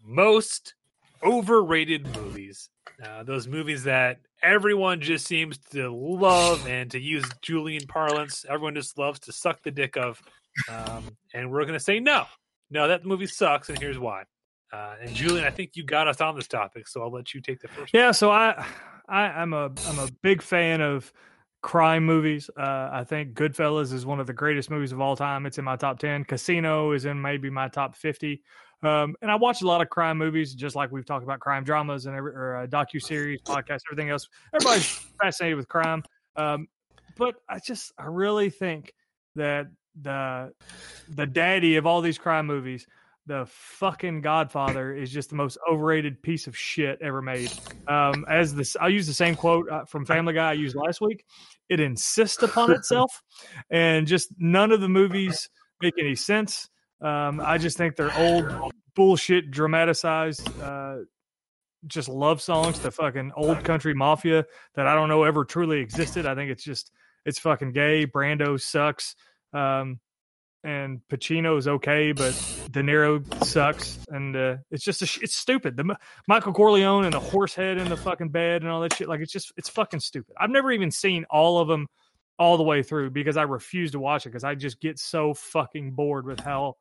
most overrated movies. Uh, those movies that everyone just seems to love, and to use Julian parlance, everyone just loves to suck the dick of. Um, and we're going to say no, no, that movie sucks, and here's why. Uh, and Julian, I think you got us on this topic, so I'll let you take the first. yeah, so I, I I'm a I'm a big fan of crime movies. Uh, I think Goodfellas is one of the greatest movies of all time. It's in my top ten. Casino is in maybe my top fifty. Um, and I watch a lot of crime movies, just like we've talked about crime dramas and every, or uh, docu series, podcasts, everything else. Everybody's fascinated with crime, um, but I just I really think that the the daddy of all these crime movies, the fucking Godfather, is just the most overrated piece of shit ever made. Um, as this, I'll use the same quote uh, from Family Guy I used last week. It insists upon itself, and just none of the movies make any sense. Um, I just think they're old bullshit, dramatized, uh, just love songs to fucking old country mafia that I don't know ever truly existed. I think it's just it's fucking gay. Brando sucks, um, and Pacino's okay, but De Niro sucks, and uh, it's just a sh- it's stupid. The M- Michael Corleone and the horse head in the fucking bed and all that shit. Like it's just it's fucking stupid. I've never even seen all of them all the way through because I refuse to watch it because I just get so fucking bored with how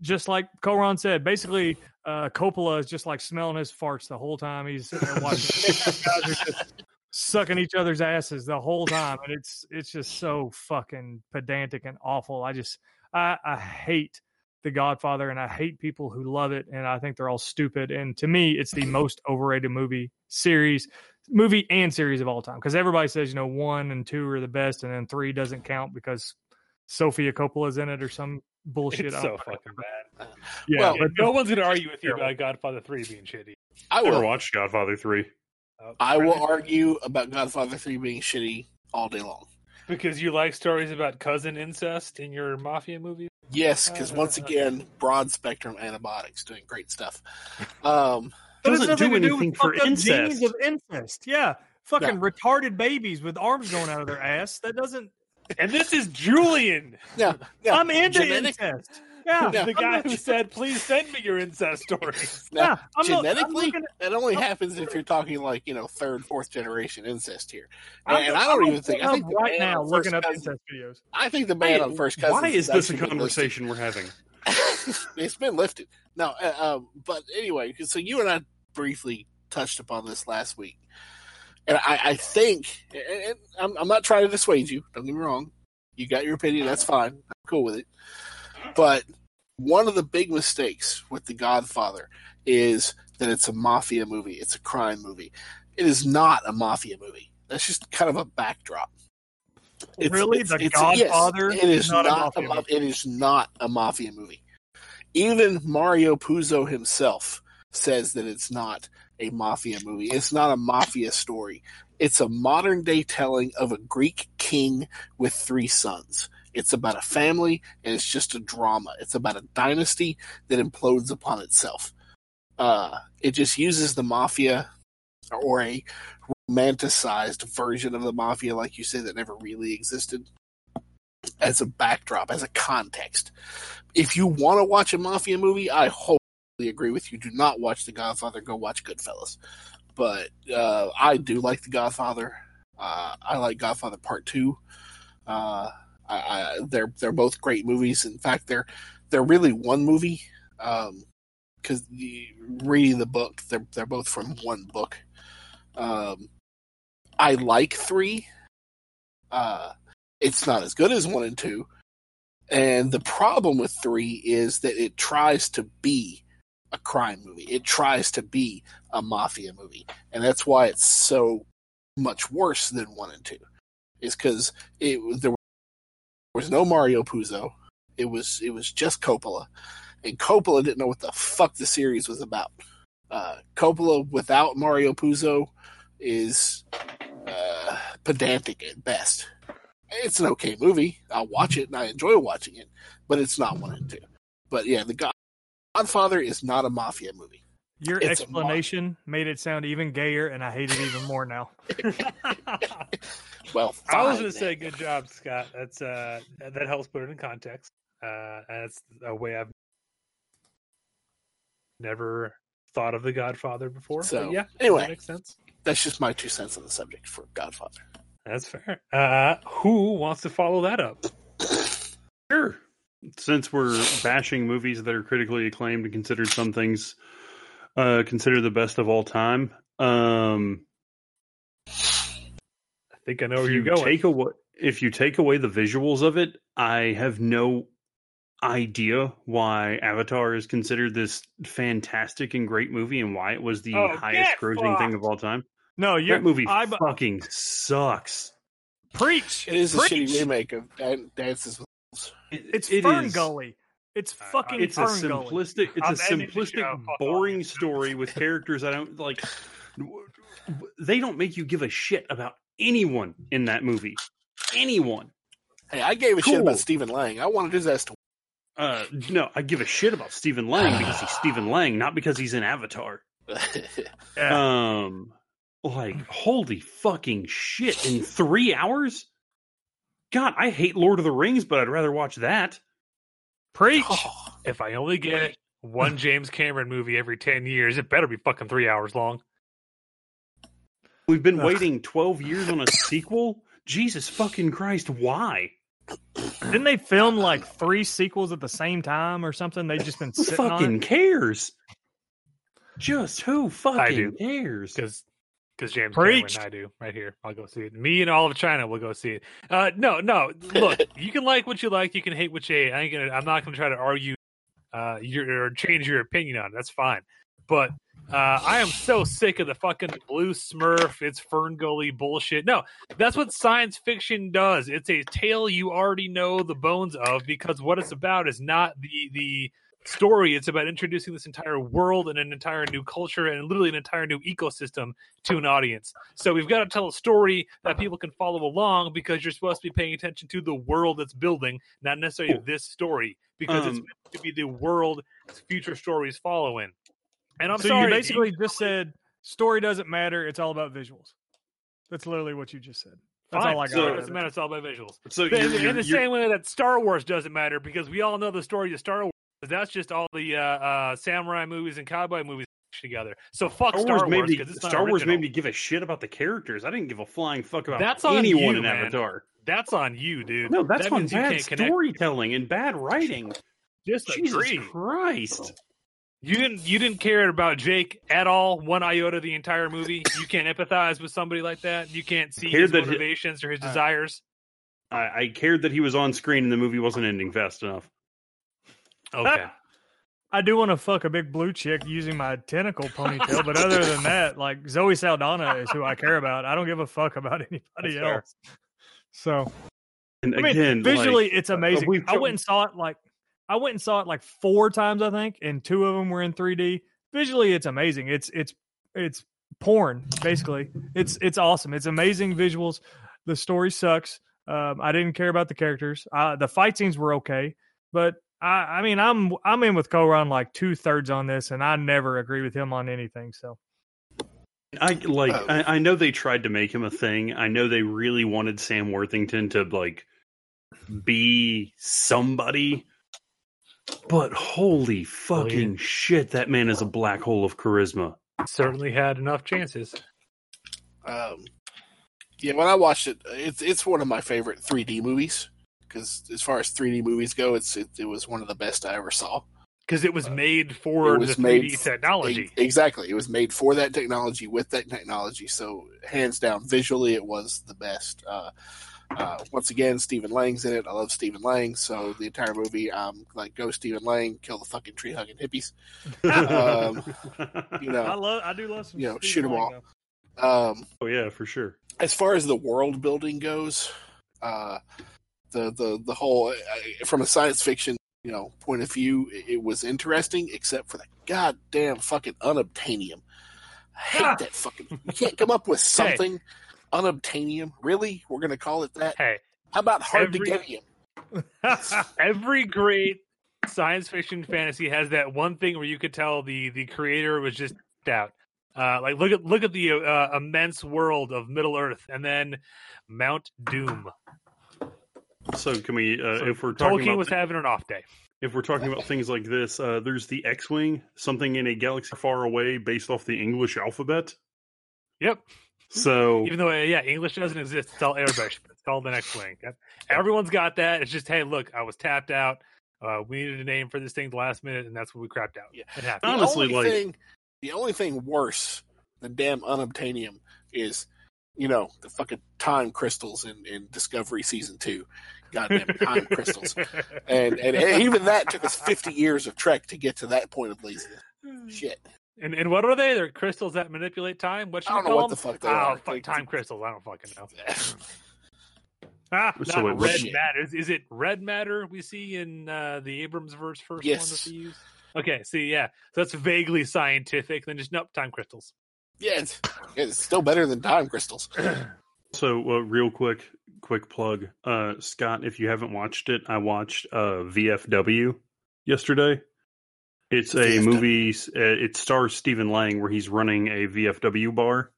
just like Koron said, basically uh, Coppola is just like smelling his farts the whole time he's sitting there watching. These guys are just sucking each other's asses the whole time, and it's it's just so fucking pedantic and awful. I just I, I hate The Godfather, and I hate people who love it, and I think they're all stupid. And to me, it's the most overrated movie series, movie and series of all time because everybody says you know one and two are the best, and then three doesn't count because Sofia Coppola's in it or some bullshit. It's so don't- fucking bad. yeah, Well, but no one's gonna argue with you about Godfather Three being shitty. I Never will. watched Godfather three. Uh, I will right? argue about Godfather Three being shitty all day long. because you like stories about cousin incest in your mafia movies. Yes, because once again, broad spectrum antibiotics doing great stuff. Um, But it's Doesn't nothing do to do anything with for fucked genes incest. of incest. Yeah, fucking retarded babies with arms going out of their ass. That doesn't. And this is Julian, yeah, yeah. I'm into genetic- incest. Yeah, Yeah. the guy who said, "Please send me your incest stories." Now, Yeah, I'm not- I'm genetically, looking that only happens if you're talking like you know third, fourth generation incest here. I'm, And, I don't I'm even think. I looking think up the right now looking up Cousins- incest videos. I think the man on first cousins. Why is this a actually been listed. conversation we're having? it's been lifted. No, uh, um, but anyway, so you and I briefly touched upon this last week, and I, I think, and and I'm, I'm not trying to dissuade you. Don't get me wrong. You got your opinion. That's fine. I'm cool with it. But one of the big mistakes with The Godfather is that it's a mafia movie. It's a crime movie. It is not a mafia movie. That's just kind of a backdrop. Really? The yes, Godfather it is is not not, a a mafia ma- it is not a mafia movie. Even Mario Puzo himself says that it's not a mafia movie. It's not a mafia story. It's a modern day telling of a Greek king with three sons. It's about a family and it's just a drama. It's about a dynasty that implodes upon itself. Uh, it just uses the mafia or a romanticized version of the mafia, like you said, that never really existed, as a backdrop, as a context. If you want to watch a mafia movie, I wholly agree with you. Do not watch The Godfather. Go watch Goodfellas. But uh, I do like The Godfather. Uh, I like Godfather Part Two. Uh, I, they're they're both great movies. In fact, they're they're really one movie. Because reading the book, they're they're both from one book. Um, I like three. Uh, it's not as good as one and two. And the problem with three is that it tries to be a crime movie. It tries to be a mafia movie, and that's why it's so much worse than one and two. Is because it there was no Mario Puzo. It was it was just Coppola, and Coppola didn't know what the fuck the series was about. Uh, Coppola without Mario Puzo is uh, pedantic at best. It's an okay movie. I'll watch it and I enjoy watching it, but it's not one and two. But yeah, The God- Godfather is not a mafia movie. Your It's explanation made it sound even gayer, and I hate it even more now. Well, I was gonna say, good job, Scott. That's uh, that helps put it in context. Uh, that's a way I've never thought of the Godfather before. So, but yeah, anyway. that makes sense. that's just my two cents on the subject for Godfather. That's fair. Uh, who wants to follow that up? Sure. Since we're bashing movies that are critically acclaimed and considered some things uh considered the best of all time, um I think I know where you you're going. take away if you take away the visuals of it, I have no idea why Avatar is considered this fantastic and great movie and why it was the Oh, highest get grossing thing of all time. No, you that movie I, fucking sucks. preach. It is a shitty remake of Dan- Dances with Wolves. It- It's it Fern is- Gully. It's Uh, fucking It's a Fern Gully. simplistic. It's I'm a simplistic, boring story with characters I don't like. They don't make you give a shit about anyone in that movie. Anyone. Hey, I gave a shit about Stephen Lang. I wanted his ass to. Uh, no, I give a shit about Stephen Lang because he's Stephen Lang, not because he's in Avatar. Yeah. Um, like holy fucking shit! In three hours. God, I hate Lord of the Rings, but I'd rather watch that. Preach. Oh, If I only get one James Cameron movie every ten years, it better be fucking three hours long. We've been Ugh. waiting twelve years on a sequel. Jesus fucking Christ! Why? Didn't they film like three sequels at the same time or something? They've just been Who sitting on fucking it. cares? Just who fucking do. cares? because because James Preach. Cameron, I do right here. I'll go see it. Me and all of China will go see it. Uh, no, no. Look, you can like what you like. You can hate what you hate. I ain't gonna. I'm not gonna try to argue, uh, your or change your opinion on it. That's fine. but uh, I am so sick of the fucking blue Smurf. It's Fern Gully bullshit. No, that's what science fiction does. It's a tale you already know the bones of because what it's about is not the the story. It's about introducing this entire world and an entire new culture and literally an entire new ecosystem to an audience. So we've got to tell a story that people can follow along because you're supposed to be paying attention to the world that's building, not necessarily this story, because it's Um, meant to be the world future stories follow in. And I'm so sorry, you basically just said story doesn't matter. It's all about visuals. That's literally what you just said. That's Fine. all I got. So it doesn't matter. It's all about visuals. So in, you're- in you're- the you're- same way that Star Wars doesn't matter because we all know the story of Star Wars. That's just all the uh, uh, samurai movies and cowboy movies together. So fuck Star Star Wars, made Wars me, because it's Star Wars made me give a shit about the characters. I didn't give a flying fuck about That's on anyone you, in man. Avatar. That's on you, dude. No, that's that on bad can't connect. storytelling and bad writing. Just Jesus agree. Christ. You didn't. You didn't care about Jake at all, one iota the entire movie. You can't empathize with somebody like that. You can't see his that he- motivations or his desires. I, I cared that he was on screen and the movie wasn't ending fast enough. Okay. I do want to fuck a big blue chick using my tentacle ponytail, but other than that, like Zoe Saldana is who I care about. I don't give a fuck about anybody That's fair. else. So And I mean, again, visually, like, it's uh, amazing. we've I went and saw it like I went and saw it like four times, I think, and two of them were in 3D. Visually, it's amazing. It's it's it's porn basically. It's it's awesome. It's amazing visuals. The story sucks. Um, I didn't care about the characters. Uh, the fight scenes were okay, but I, I mean, I'm I'm in with Koran like two thirds on this, and I never agree with him on anything. So I like. Oh. I, I know they tried to make him a thing. I know they really wanted Sam Worthington to like be somebody. But holy fucking shit, that man is a black hole of charisma. Certainly had enough chances. Um, yeah, when I watched it, it's it's one of my favorite 3D movies because as far as 3D movies go, it's it, it was one of the best I ever saw. Because it was made for It was the 3D made technology. E- Exactly, it was made for that technology with that technology. So hands down, visually, it was the best. Uh, uh, once again, Stephen Lang's in it. I love Stephen Lang, so the entire movie, um, like go Stephen Lang, kill the fucking tree hugging hippies. um, you I love I do love some you know, Stephen shoot 'em Lang, all. Um, oh yeah, for sure. as far as the world building goes, uh, the the the whole uh, from a science fiction you know point of view, it, it was interesting, except for the goddamn fucking unobtainium. I hate that fucking. You can't come up with something unobtainium. Really, we're gonna call it that? Hey, How about hard every- to get him? every great science fiction fantasy has that one thing where you could tell the the creator was just out. Uh, like look at look at the uh, immense world of Middle Earth, and then Mount Doom. So can we, uh, So if we're talking Tolkien about was having an off day. if we're talking about things like this, uh, there's the X-wing, something in a galaxy far away, based off the English alphabet. Yep. So Even though uh, yeah, English doesn't exist, it's all Arabic. It's called the next wing. Yep. Everyone's got that. It's just hey, look, I was tapped out. Uh, we needed a name for this thing the last minute, and that's what we crapped out. Yeah. It happened. The Honestly, only like- thing, the only thing worse than damn unobtainium is, you know, the fucking time crystals in, in Discovery season two. Goddamn time crystals. And, and and even that took us fifty years of trek to get to that point of laziness. Shit. And and what are they? They're crystals that manipulate time. What should I don't we know call what the fuck they oh, are. fuck, They- time crystals. I don't fucking know. Ah, not So wait, red Shit. matter. Is, is it red matter we see in uh, the Abrams verse first Yes. one that they use? Okay, see, yeah, so that's vaguely scientific. Then just nope, time crystals. Yeah, it's, it's still better than time crystals. So, uh, real quick, quick plug, uh, Scott. If you haven't watched it, I watched uh, VFW yesterday. It's a VFW. movie. Uh, it stars Stephen Lang, where he's running a VFW bar.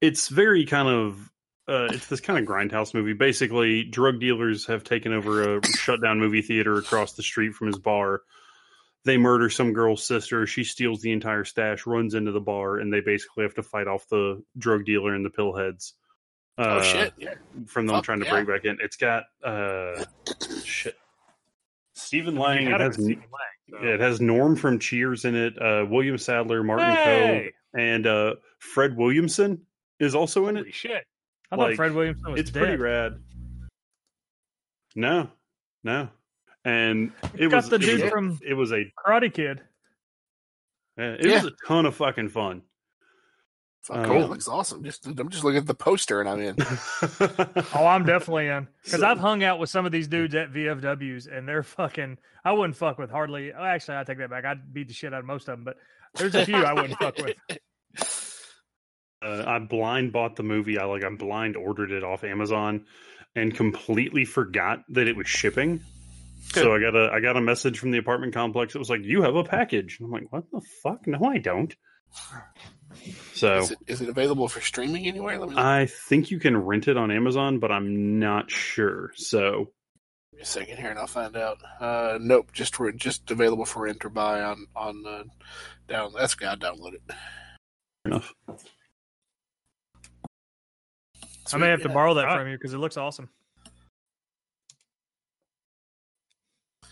It's very kind of. Uh, it's this kind of grindhouse movie. Basically, drug dealers have taken over a shut down movie theater across the street from his bar. They murder some girl's sister. She steals the entire stash, runs into the bar, and they basically have to fight off the drug dealer and the pillheads. oh Uh, shit! Yeah. from them Fuck trying to yeah. break back in. It's got uh shit. Stephen Lang. It has, Stephen Lang, so- it has Norm from Cheers in it. Uh, William Sadler, Martin Hey! Coe, and uh, Fred Williamson is also in it. Holy shit! I thought Like, Fred Williamson was It's dead. pretty rad. No, no, and it got was the it dude was, from it was a Karate Kid. It was a ton of fucking fun. Fuck, Uh, cool. It looks awesome. Just I'm just looking at the poster and I'm in. Oh, I'm definitely in because So- I've hung out with some of these dudes at VFWs, and they're fucking. I wouldn't fuck with hardly. oh, Actually, I take that back. I'd beat the shit out of most of them, but there's a few I wouldn't fuck with. uh, I blind bought the movie. I like I blind ordered it off Amazon and completely forgot that it was shipping. So I got a I got a message from the apartment complex. It was like, "You have a package." And I'm like, "What the fuck? No, I don't." So Is it, is it available for streaming anywhere? Let me I think you can rent it on Amazon, but I'm not sure. So a second here and I'll find out. Uh, nope, just for just available for rent or buy on on uh, down. That's good. I download it. enough. I may have to borrow that from you because it looks awesome.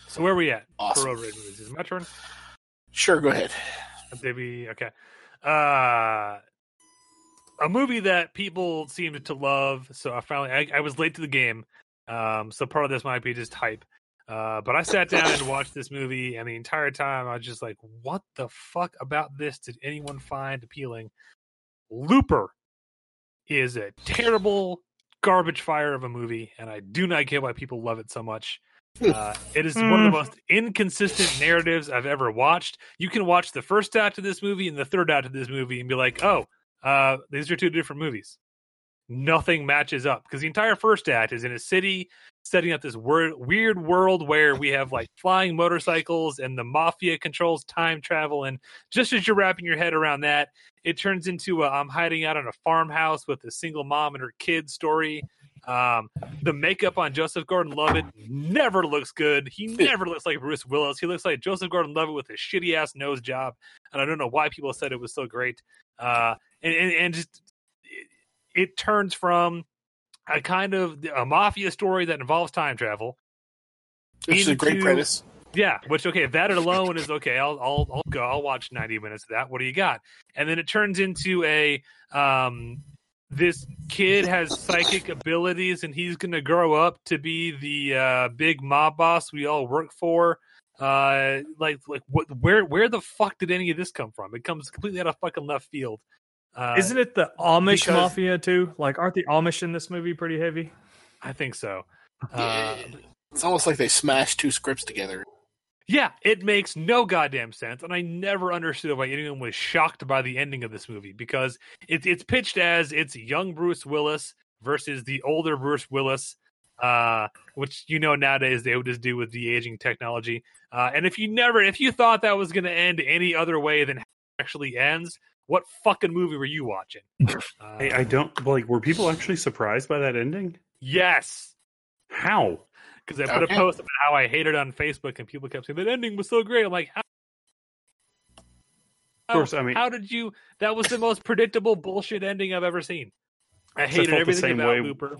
So where are we at Awesome. for rage movies? Is it my turn? Sure, go ahead. Maybe okay. Uh, a movie that people seemed to love. So I finally, I, I was late to the game. Um, so part of this might be just hype. Uh, but I sat down and watched this movie, and the entire time I was just like, "What the fuck about this did anyone find appealing?" Looper is a terrible garbage fire of a movie, and I do not get why people love it so much. Uh, it is one of the most inconsistent narratives I've ever watched. You can watch the first act of this movie and the third act of this movie and be like, "Oh, uh, these are two different movies." Nothing matches up because the entire first act is in a city setting up this weird world where we have like flying motorcycles and the mafia controls time travel. And just as you're wrapping your head around that, it turns into a, I'm hiding out in a farmhouse with a single mom and her kid story. Um, the makeup on Joseph Gordon-Levitt never looks good. He never looks like Bruce Willis. He looks like Joseph Gordon-Levitt with a shitty ass nose job, and I don't know why people said it was so great. Uh, and, and and just it, it turns from a kind of a mafia story that involves time travel. Which is a great premise. Yeah, which okay, that alone is okay. I'll I'll I'll go. I'll watch ninety minutes of that. What do you got? And then it turns into a um, this kid has psychic abilities, and he's going to grow up to be the uh, big mob boss we all work for. Uh, like like what? Where where the fuck did any of this come from? It comes completely out of fucking left field. Uh, Isn't it the Amish because- mafia too? Like, aren't the Amish in this movie pretty heavy? I think so. Yeah. Uh, It's almost like they smashed two scripts together. Yeah, it makes no goddamn sense, and I never understood why anyone was shocked by the ending of this movie because it's it's pitched as it's young Bruce Willis versus the older Bruce Willis, uh, which you know nowadays they would just do with the aging technology. Uh, and if you never, if you thought that was going to end any other way than it actually ends, what fucking movie were you watching? Uh, I, I don't like. Were people actually surprised by that ending? yes, How? Because I put Okay. a post about how I hated on Facebook, and people kept saying that ending was so great. I'm like, how? Of course, I mean- how did you? That was the most predictable bullshit ending I've ever seen. I I hated the everything same about way- Looper.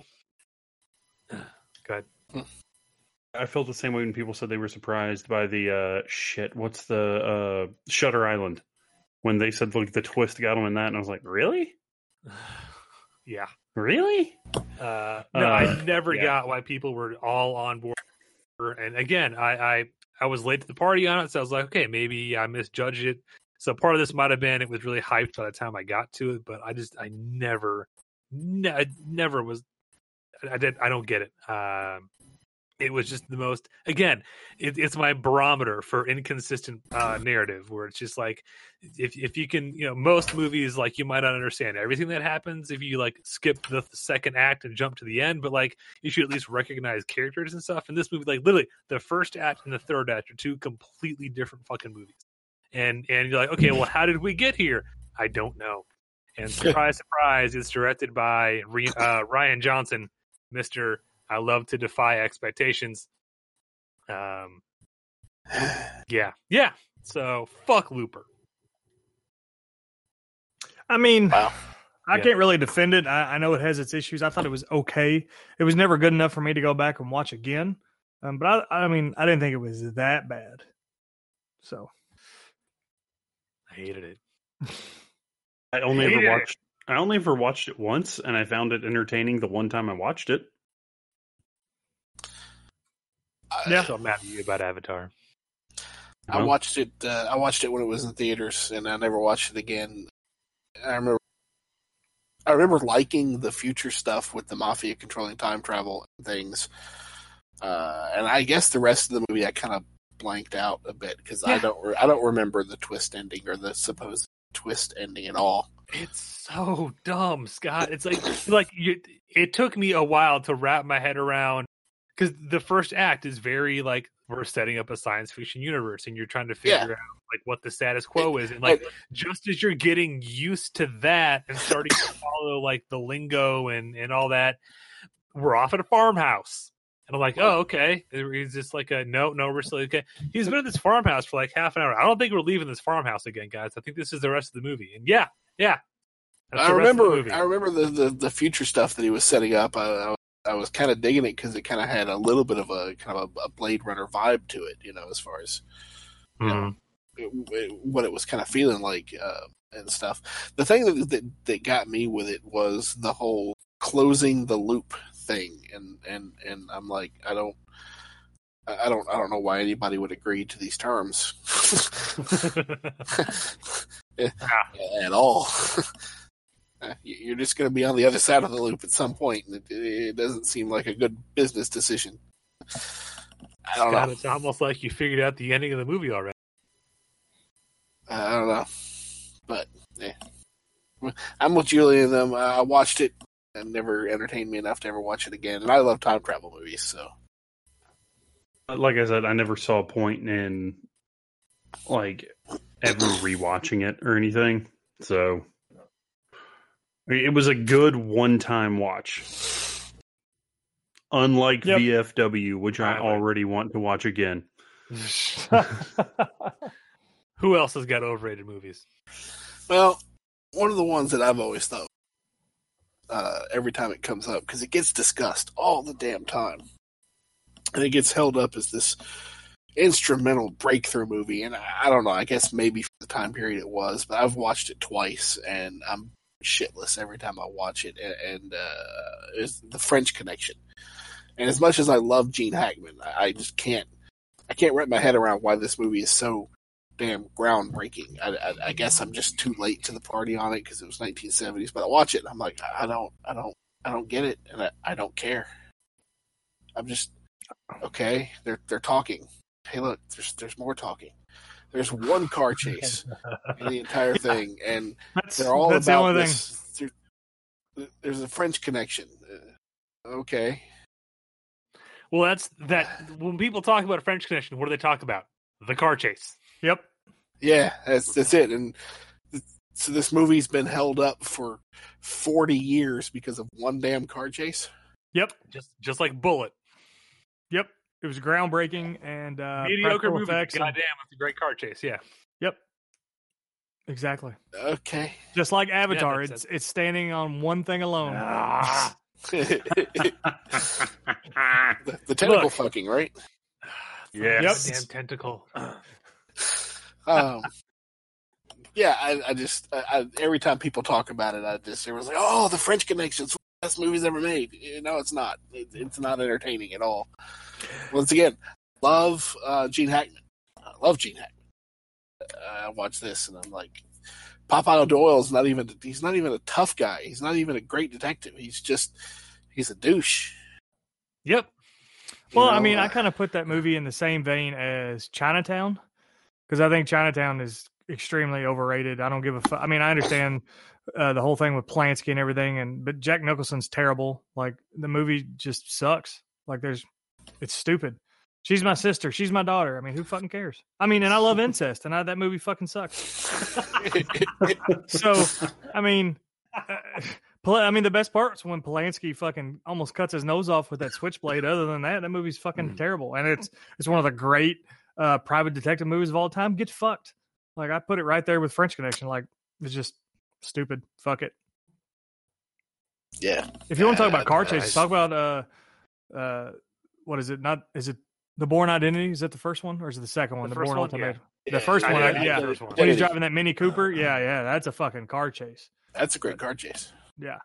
Good. I felt the same way when people said they were surprised by the uh shit. What's the uh Shutter Island? When they said like the twist got them in that, and I was like, really, Yeah. Really? Uh, no, Uh, I never yeah. got why people were all on board. And again, I, I I was late to the party on it, so I was like, okay, maybe I misjudged it. So part of this might have been it was really hyped by the time I got to it, but I just I never, ne- I never was. I did. I don't get it. Um, it was just the most. Again, it, it's my barometer for inconsistent uh, narrative, where it's just like if if you can, you know, most movies like you might not understand everything that happens if you like skip the second act and jump to the end, but like you should at least recognize characters and stuff. And this movie, like literally, the first act and the third act are two completely different fucking movies. And and you're like, okay, well, how did we get here? I don't know. And surprise, surprise, it's directed by uh, Rian Johnson, Mister. I love to defy expectations. Um, yeah, yeah. So fuck Looper. I mean, Wow. I Yeah. can't really defend it. I, I know it has its issues. I thought it was okay. It was never good enough for me to go back and watch again. Um, but I, I mean, I didn't think it was that bad. So I hated it. I only Hated ever it. watched. I only ever watched it once, and I found it entertaining the one time I watched it. Yeah. So I'm mad at you about Avatar. I watched it. Uh, I watched it when it was in theaters, and I never watched it again. I remember. I remember liking the future stuff with the mafia controlling time travel and things, uh, and I guess the rest of the movie I kind of blanked out a bit because I don't. Re- I don't remember the twist ending or the supposed twist ending at all. It's so dumb, Scott. It's like like you. It took me a while to wrap my head around because the first act is very like we're setting up a science fiction universe and you're trying to figure Yeah. out like what the status quo is and like just as you're getting used to that and starting to follow like the lingo and and all that, we're off at a farmhouse. And I'm like, oh, okay. He's just like a no, no, we're still okay. He's been at this farmhouse for like half an hour. I don't think we're leaving this farmhouse again, guys. I think this is the rest of the movie. And yeah, yeah. I remember. I remember the, the the future stuff that he was setting up. I, I, I was kind of digging it because it kind of had a little bit of a kind of a, a Blade Runner vibe to it. You know, as far as Mhm. it, it- what it was kind of feeling like uh, and stuff. The thing that, that that got me with it was the whole closing the loop thing, and and and I'm like, I don't. I don't. I don't know why anybody would agree to these terms Ah. at all. Uh, you- You're just going to be on the other side of the loop at some point, and it, it doesn't seem like a good business decision. I don't God, know. it's almost like you figured out the ending of the movie already. I don't know, but yeah. I'm with Julie and them. Uh, I watched it and never entertained me enough to ever watch it again. And I love time travel movies, so like I said, I never saw a point in like ever rewatching it or anything. So I mean, it was a good one-time watch. Unlike Yep. VFW, which I Right. already want to watch again. Who else has got overrated movies? well, one of the ones that I've always thought uh, every time it comes up because it gets discussed all the damn time, and it gets held up as this instrumental breakthrough movie. And I, I don't know. I guess maybe for the time period it was, but I've watched it twice, and I'm shitless every time I watch it. And, and uh, it's the French Connection. And as much as I love Gene Hackman, I, I just can't. I can't wrap my head around why this movie is so damn groundbreaking. I, I, I guess I'm just too late to the party on it because it was 1970s. But I watch it, and I'm like, I don't, I don't, I don't get it, and I, I don't care. I'm just okay. They're they're talking. Hey, look, there's there's more talking. There's one car chase in the entire thing, and That's, they're all that's the about only this. There- There's a French connection. Uh, okay, Well, that's that. When people talk about a French Connection, what do they talk about? The car chase. Yep. yeah, that's that's it. And so this movie's been held up for 40 years because of one damn car chase. Yep. Just just like Bullitt. Yep. It was groundbreaking and uh, Mediocre practical movie. effects and- Goddamn, it's a great car chase. Yeah. Yep. Exactly. Okay. Just like Avatar, makes it's it's standing on one thing alone. Ah. the, the tentacle Look. fucking, right? Yes. Damn tentacle. Um, yeah, I, I just I, I, every time people talk about it, I just everyone's like, "Oh, the French Connection's one of the best movies ever made." No, it's not. It, it's not entertaining at all. Once again, love uh, Gene Hackman. I love Gene Hackman. Uh, I watch this and I'm like, Popeye Doyle's not even. He's not even a tough guy. He's not even a great detective. He's just he's a douche. Yep. You Well, I know, mean, I uh, kind of put that movie in the same vein as Chinatown because I think Chinatown is extremely overrated. I don't give a fuck. I mean, I understand uh, the whole thing with Polanski and everything, and but Jack Nicholson's terrible. Like the movie just sucks. Like there's, it's stupid. She's my sister. She's my daughter. I mean, who fucking cares? I mean, and I love incest, and I, that movie fucking sucks. So, I mean, uh, I mean, the best part is when Polanski fucking almost cuts his nose off with that switchblade. Other than that, that movie's fucking terrible, and it's it's one of the great uh, private detective movies of all time. Get fucked. Like I put it right there with French Connection. Like it's just stupid. Fuck it. yeah, If you want to talk about car nice. chases, talk about uh, uh, what is it? Not is it the Bourne Identity? Is that the first one or is it the second one? The The, first Born one, Ultimate. Yeah, The first I one, I- I yeah. First one. When he's driving that Mini Cooper, yeah, yeah, that's a fucking car chase. That's a great car chase. Yeah,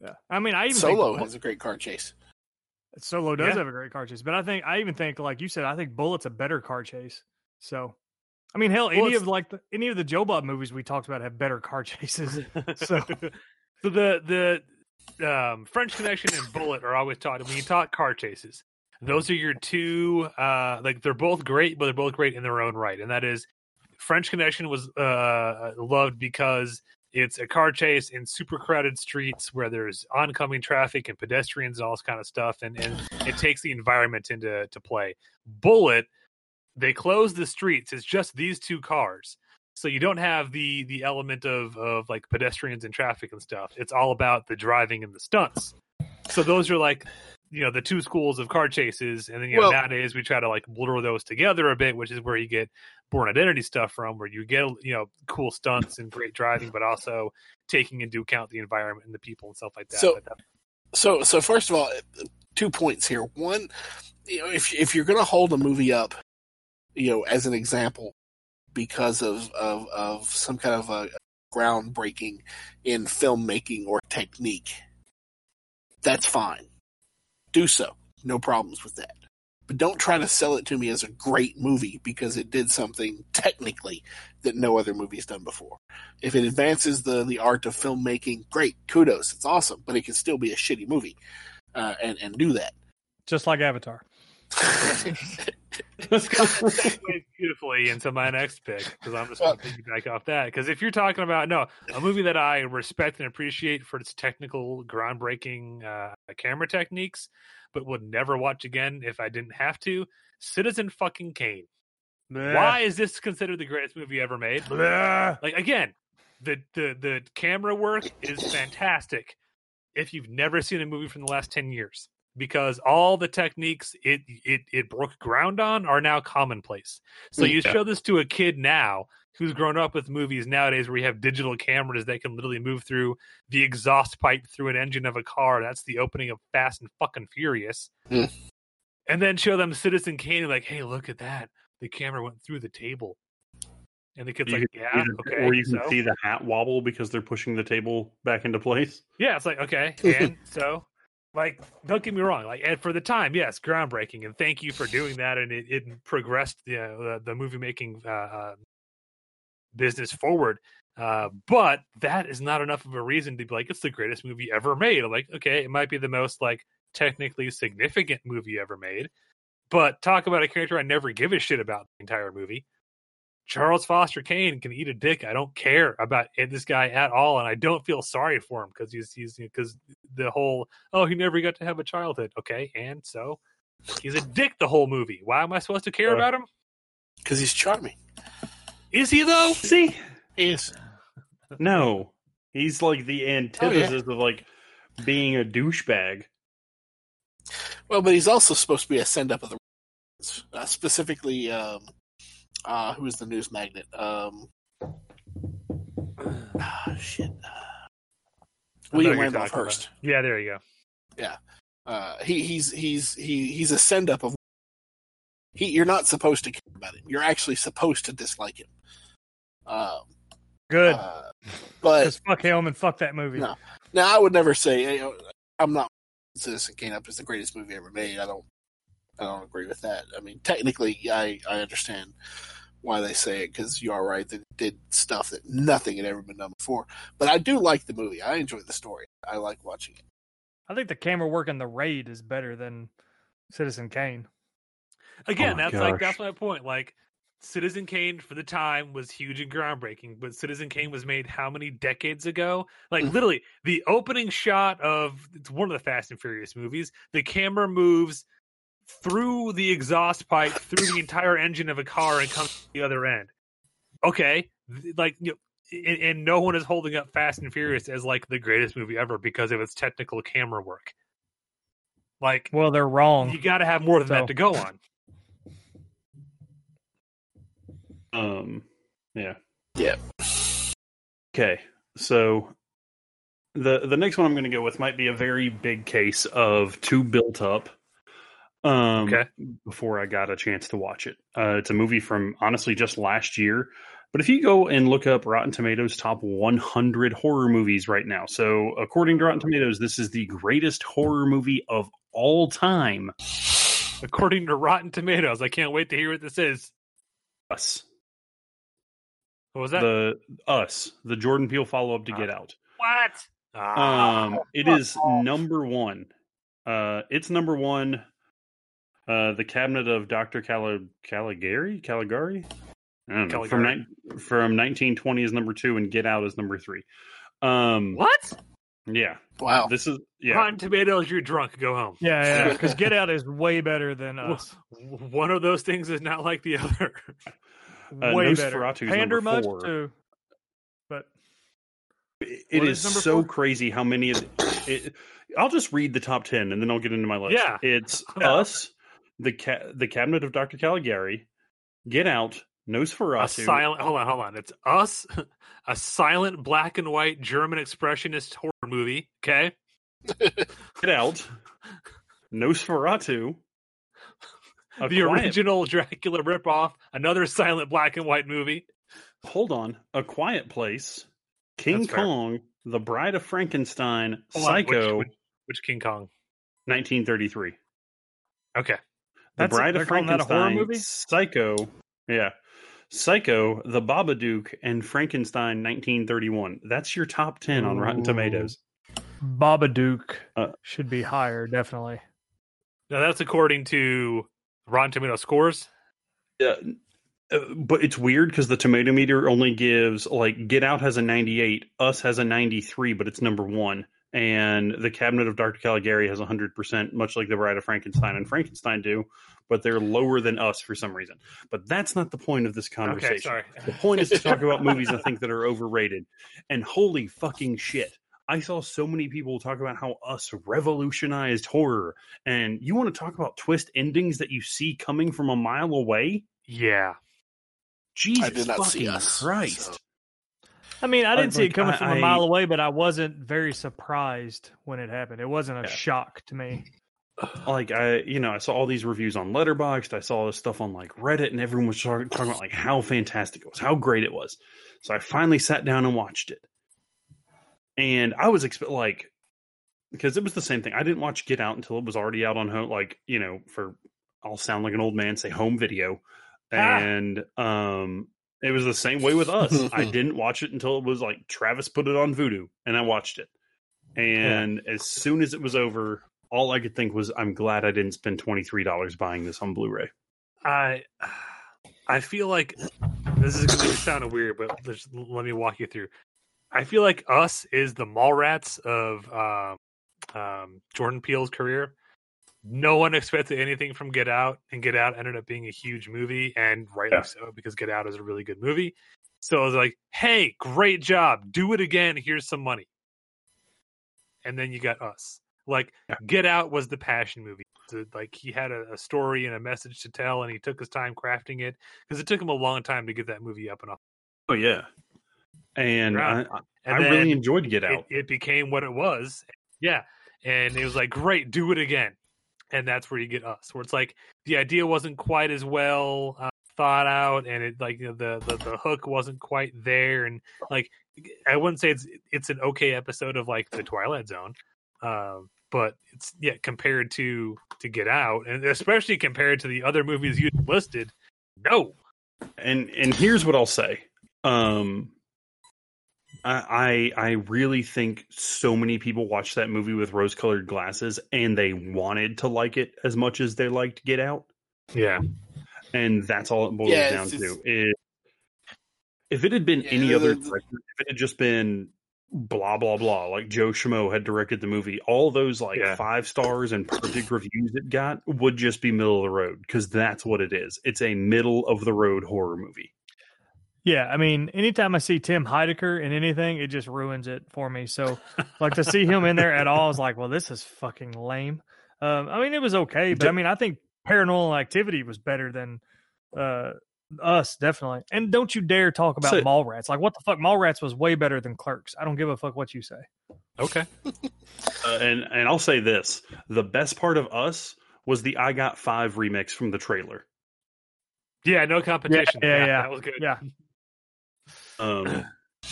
yeah. I mean, I even Solo think has a great car chase. Solo does Yeah. have a great car chase, but I think I even think, like you said, I think Bullitt's a better car chase. So I mean, hell, Well, any of like the, any of the Joe Bob movies we talked about have better car chases. So so the the um, French Connection and Bullitt are always taught when you talk car chases. Those are your two. Uh, like they're both great, but they're both great in their own right. And that is, French Connection was uh, loved because it's a car chase in super crowded streets where there's oncoming traffic and pedestrians and all this kind of stuff, and and it takes the environment into to play. Bullitt, they close the streets. It's just these two cars so you don't have the the element of of like pedestrians and traffic and stuff it's all about the driving and the stunts so those are like you know the two schools of car chases and then you know Well- nowadays we try to like blur those together a bit which is where you get Bourne Identity stuff from where you get you know cool stunts and great driving but also taking into account the environment and the people and stuff like that So- So, so first of all, two points here. One, you know, if if you're going to hold a movie up, you know, as an example, because of of of some kind of a groundbreaking in filmmaking or technique, that's fine. Do so. No problems with that. But don't try to sell it to me as a great movie because it did something technically that no other movie's done before. If it advances the the art of filmmaking, great, kudos, it's awesome. But it can still be a shitty movie, uh, and and do that. just like Avatar. segues beautifully into my next pick because I'm just going to piggyback off that. Because if you're talking about no a movie that I respect and appreciate for its technical, groundbreaking uh, camera techniques, but would never watch again if I didn't have to, Citizen fucking Kane. Why is this considered the greatest movie ever made? Like again, the the the camera work is fantastic. If you've never seen a movie from the last ten years, because all the techniques it it it broke ground on are now commonplace. So you Yeah. show this to a kid now who's grown up with movies nowadays where you have digital cameras that can literally move through the exhaust pipe through an engine of a car. That's the opening of Fast and fucking Furious. Hmm. And then show them Citizen Kane like, hey, look at that. The camera went through the table. And the kid's You like, can yeah, okay. or you can so? see the hat wobble because they're pushing the table back into place. Yeah, it's like okay, and so like don't get me wrong, like and for the time, yes, groundbreaking, and thank you for doing that, and it, it progressed the, the the movie making uh, uh, business forward. Uh, but that is not enough of a reason to be like it's the greatest movie ever made. I'm like, okay, it might be the most like technically significant movie ever made, but talk about a character I never give a shit about the entire movie. Charles Foster Kane can eat a dick. I don't care about this guy at all, and I don't feel sorry for him because he's he's because the whole oh he never got to have a childhood. Okay, and so he's a dick the whole movie. Why am I supposed to care Uh, about him? Because he's charming. Is he though? See, He is. no, he's like the antithesis of like being a douchebag. Well, but he's also supposed to be a send up of the uh, specifically. Um, uh, who is the news magnet? Um, ah, shit. William Randolph talking about. Hearst. Yeah, there you go. Yeah, uh, he he's he's he he's a send up of. He, you're not supposed to care about him. You're actually supposed to dislike him. Um, Good. uh, but Just fuck him and fuck that movie. No. Now, I would never say you know, I'm not Citizen Kane up is the greatest movie ever made. I don't. I don't agree with that. I mean, technically, I I understand why they say it because you are right. They did stuff that nothing had ever been done before. But I do like the movie. I enjoy the story. I like watching it. I think the camera work in the raid is better than Citizen Kane. Again, my that's like that's my point. Like Citizen Kane for the time was huge and groundbreaking, but Citizen Kane was made how many decades ago? Like Mhm. literally, the opening shot of it's one of the Fast and Furious movies. The camera moves through the exhaust pipe, through the entire engine of a car, and comes to the other end. Okay, like you know, and, and no one is holding up Fast and Furious as like the greatest movie ever because of its technical camera work. Like Well, they're wrong. you got to have more than So- that to go on. Um, yeah. Yeah. Okay, so the the next one I'm going to go with might be a very big case of too built up. Um, Okay. before I got a chance to watch it. Uh, it's a movie from honestly just last year. But if you go and look up Rotten Tomatoes top 100 horror movies right now, so according to Rotten Tomatoes, this is the greatest horror movie of all time. according to Rotten Tomatoes. I can't wait to hear what this is. Us. What was that? The Us, the Jordan Peele follow up to Get Out. what? Ah, Um, it is number one. Uh, it's number one. Uh, the Cabinet of Doctor Cali- Caligari, Caligari. I don't know. From ni- from 1920 is number two, and Get Out is number three. Um, what? yeah, Wow. this is yeah. Rotten Tomatoes, you're drunk. Go home. Yeah, yeah. Because Get Out is way better than us. One of those things is not like the other. Uh, way better. Nosferatu's Pander number much four. too. But It What is is so four? crazy how many. Of the, it, I'll just read the top ten and then I'll get into my list. Yeah. it's Yeah. us, the ca- the Cabinet of Doctor Caligari, Get Out, a Nosferatu, silent. Hold on, hold on. It's us, a silent black and white German expressionist horror movie. Okay, Get Out, Nosferatu, A the Quiet- original Dracula ripoff, another silent black and white movie. Hold on, A Quiet Place, King That's fair. Kong, The Bride of Frankenstein, Hold on, which- Psycho, which, which King Kong? 1933. Okay, The That's- Bride they're of calling a horror Frankenstein, movie? Psycho, yeah, Psycho, The Babadook, and Frankenstein, 1931. That's your top ten on Rotten Ooh. Tomatoes. Babadook Uh, should be higher, definitely. now that's according to Rotten Tomato scores. Yeah, uh, but it's weird because the tomato meter only gives like Get Out has a 98, Us has a 93, but it's number one, and the Cabinet of Dr. Caligari has 100 percent, much like the Bride of Frankenstein and Frankenstein do, but they're lower than Us for some reason. But that's not the point of this conversation. Okay, sorry. The point is to talk about movies I think that are overrated. And holy fucking shit. I saw so many people talk about how Us revolutionized horror. And you want to talk about twist endings that you see coming from a mile away? Yeah, Jesus I did not see fucking Us, Christ. so- I mean, I didn't see it coming I- from a I- mile away, but I wasn't very surprised when it happened. It wasn't a Yeah. shock to me. Like I, you know, I saw all these reviews on Letterboxd. I saw this stuff on like Reddit, and everyone was talking, talking about like how fantastic it was, how great it was. So I finally sat down and watched it, and I was expect like because it was the same thing. I didn't watch Get Out until it was already out on home, like you know, for I'll sound like an old man, say home video, Ah. and um, it was the same way with us. I didn't watch it until it was like Travis put it on Vudu, and I watched it. And as soon as it was over, all I could think was, "I'm glad I didn't spend twenty three dollars buying this on Blu-ray." I I feel like this is going to sound weird, but just let me walk you through. I feel like Us is the Mallrats of um, um, Jordan Peele's career. No one expected anything from Get Out, and Get Out ended up being a huge movie, and rightly Yeah. so because Get Out is a really good movie. So I was like, "Hey, great job! Do it again. Here's some money." And then you got Us. Like Yeah. Get Out was the passion movie. Like he had a, a story and a message to tell, and he took his time crafting it because it took him a long time to get that movie up and off. Oh yeah, and I, Right. I And I really enjoyed Get it, Out. it became what it was. Yeah, and it was like, great, do it again, and that's where you get us, where it's like the idea wasn't quite as well uh, thought out, and it like you know, the, the the hook wasn't quite there, and like I wouldn't say it's it's an okay episode of like the Twilight Zone, um, but it's yeah compared to to Get Out, and especially compared to the other movies you listed, no. and and here's what I'll say. Um, I I I really think so many people watched that movie with rose colored glasses, and they wanted to like it as much as they liked Get Out, Yeah, and that's all it boils Yeah, down it's- to. Is if it had been any Yeah, other the- director, if it had just been blah blah blah, like Joe Schmo had directed the movie, all those like Yeah. five stars and perfect reviews it got would just be middle of the road because that's what it is. It's a middle of the road horror movie. Yeah, I mean, anytime I see Tim Heidecker in anything, it just ruins it for me. So, like to see him in there at all is like, well, this is fucking lame. Um, I mean, it was okay, but I mean, I think Paranormal Activity was better than uh, us, definitely. And don't you dare talk about So- Mallrats. Like, what the fuck? Mallrats was way better than Clerks. I don't give a fuck what you say. okay. Uh, and and I'll say this: the best part of us was the "I Got Five remix from the trailer. Yeah, no competition. yeah, yeah. that was good. Yeah, Um,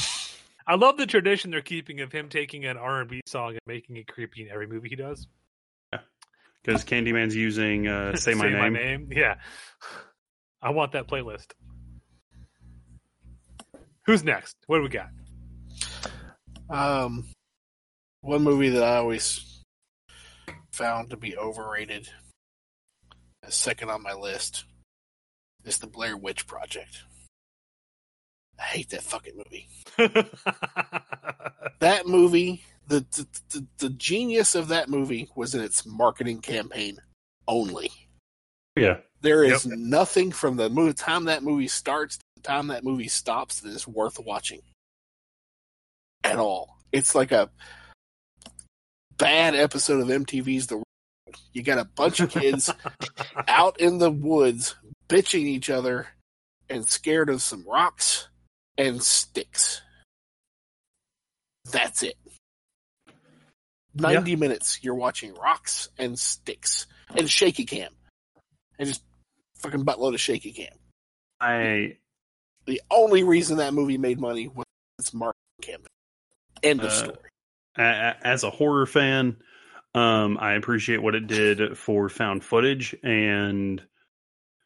I love the tradition they're keeping of him taking an R and B song and making it creepy in every movie he does. Yeah, because Candyman's using uh, "Say, My, name. Yeah, I want that playlist. Who's next? What do we got? Um, one movie that I always found to be overrated, second on my list, is the Blair Witch Project. I hate that fucking movie. that movie, the, the the the genius of that movie was in its marketing campaign only. Yeah. There is nothing from the movie, time that movie starts to the time that movie stops that is worth watching at all. It's like a bad episode of MTV's The World. You got a bunch of kids out in the woods bitching each other and scared of some rocks and sticks. That's it. 90 minutes you're watching rocks and sticks and shaky cam. And just fucking buttload of shaky cam. I The only reason that movie made money was its marketing campaign. End of Uh, story. as a horror fan, um, I appreciate what it did for found footage, and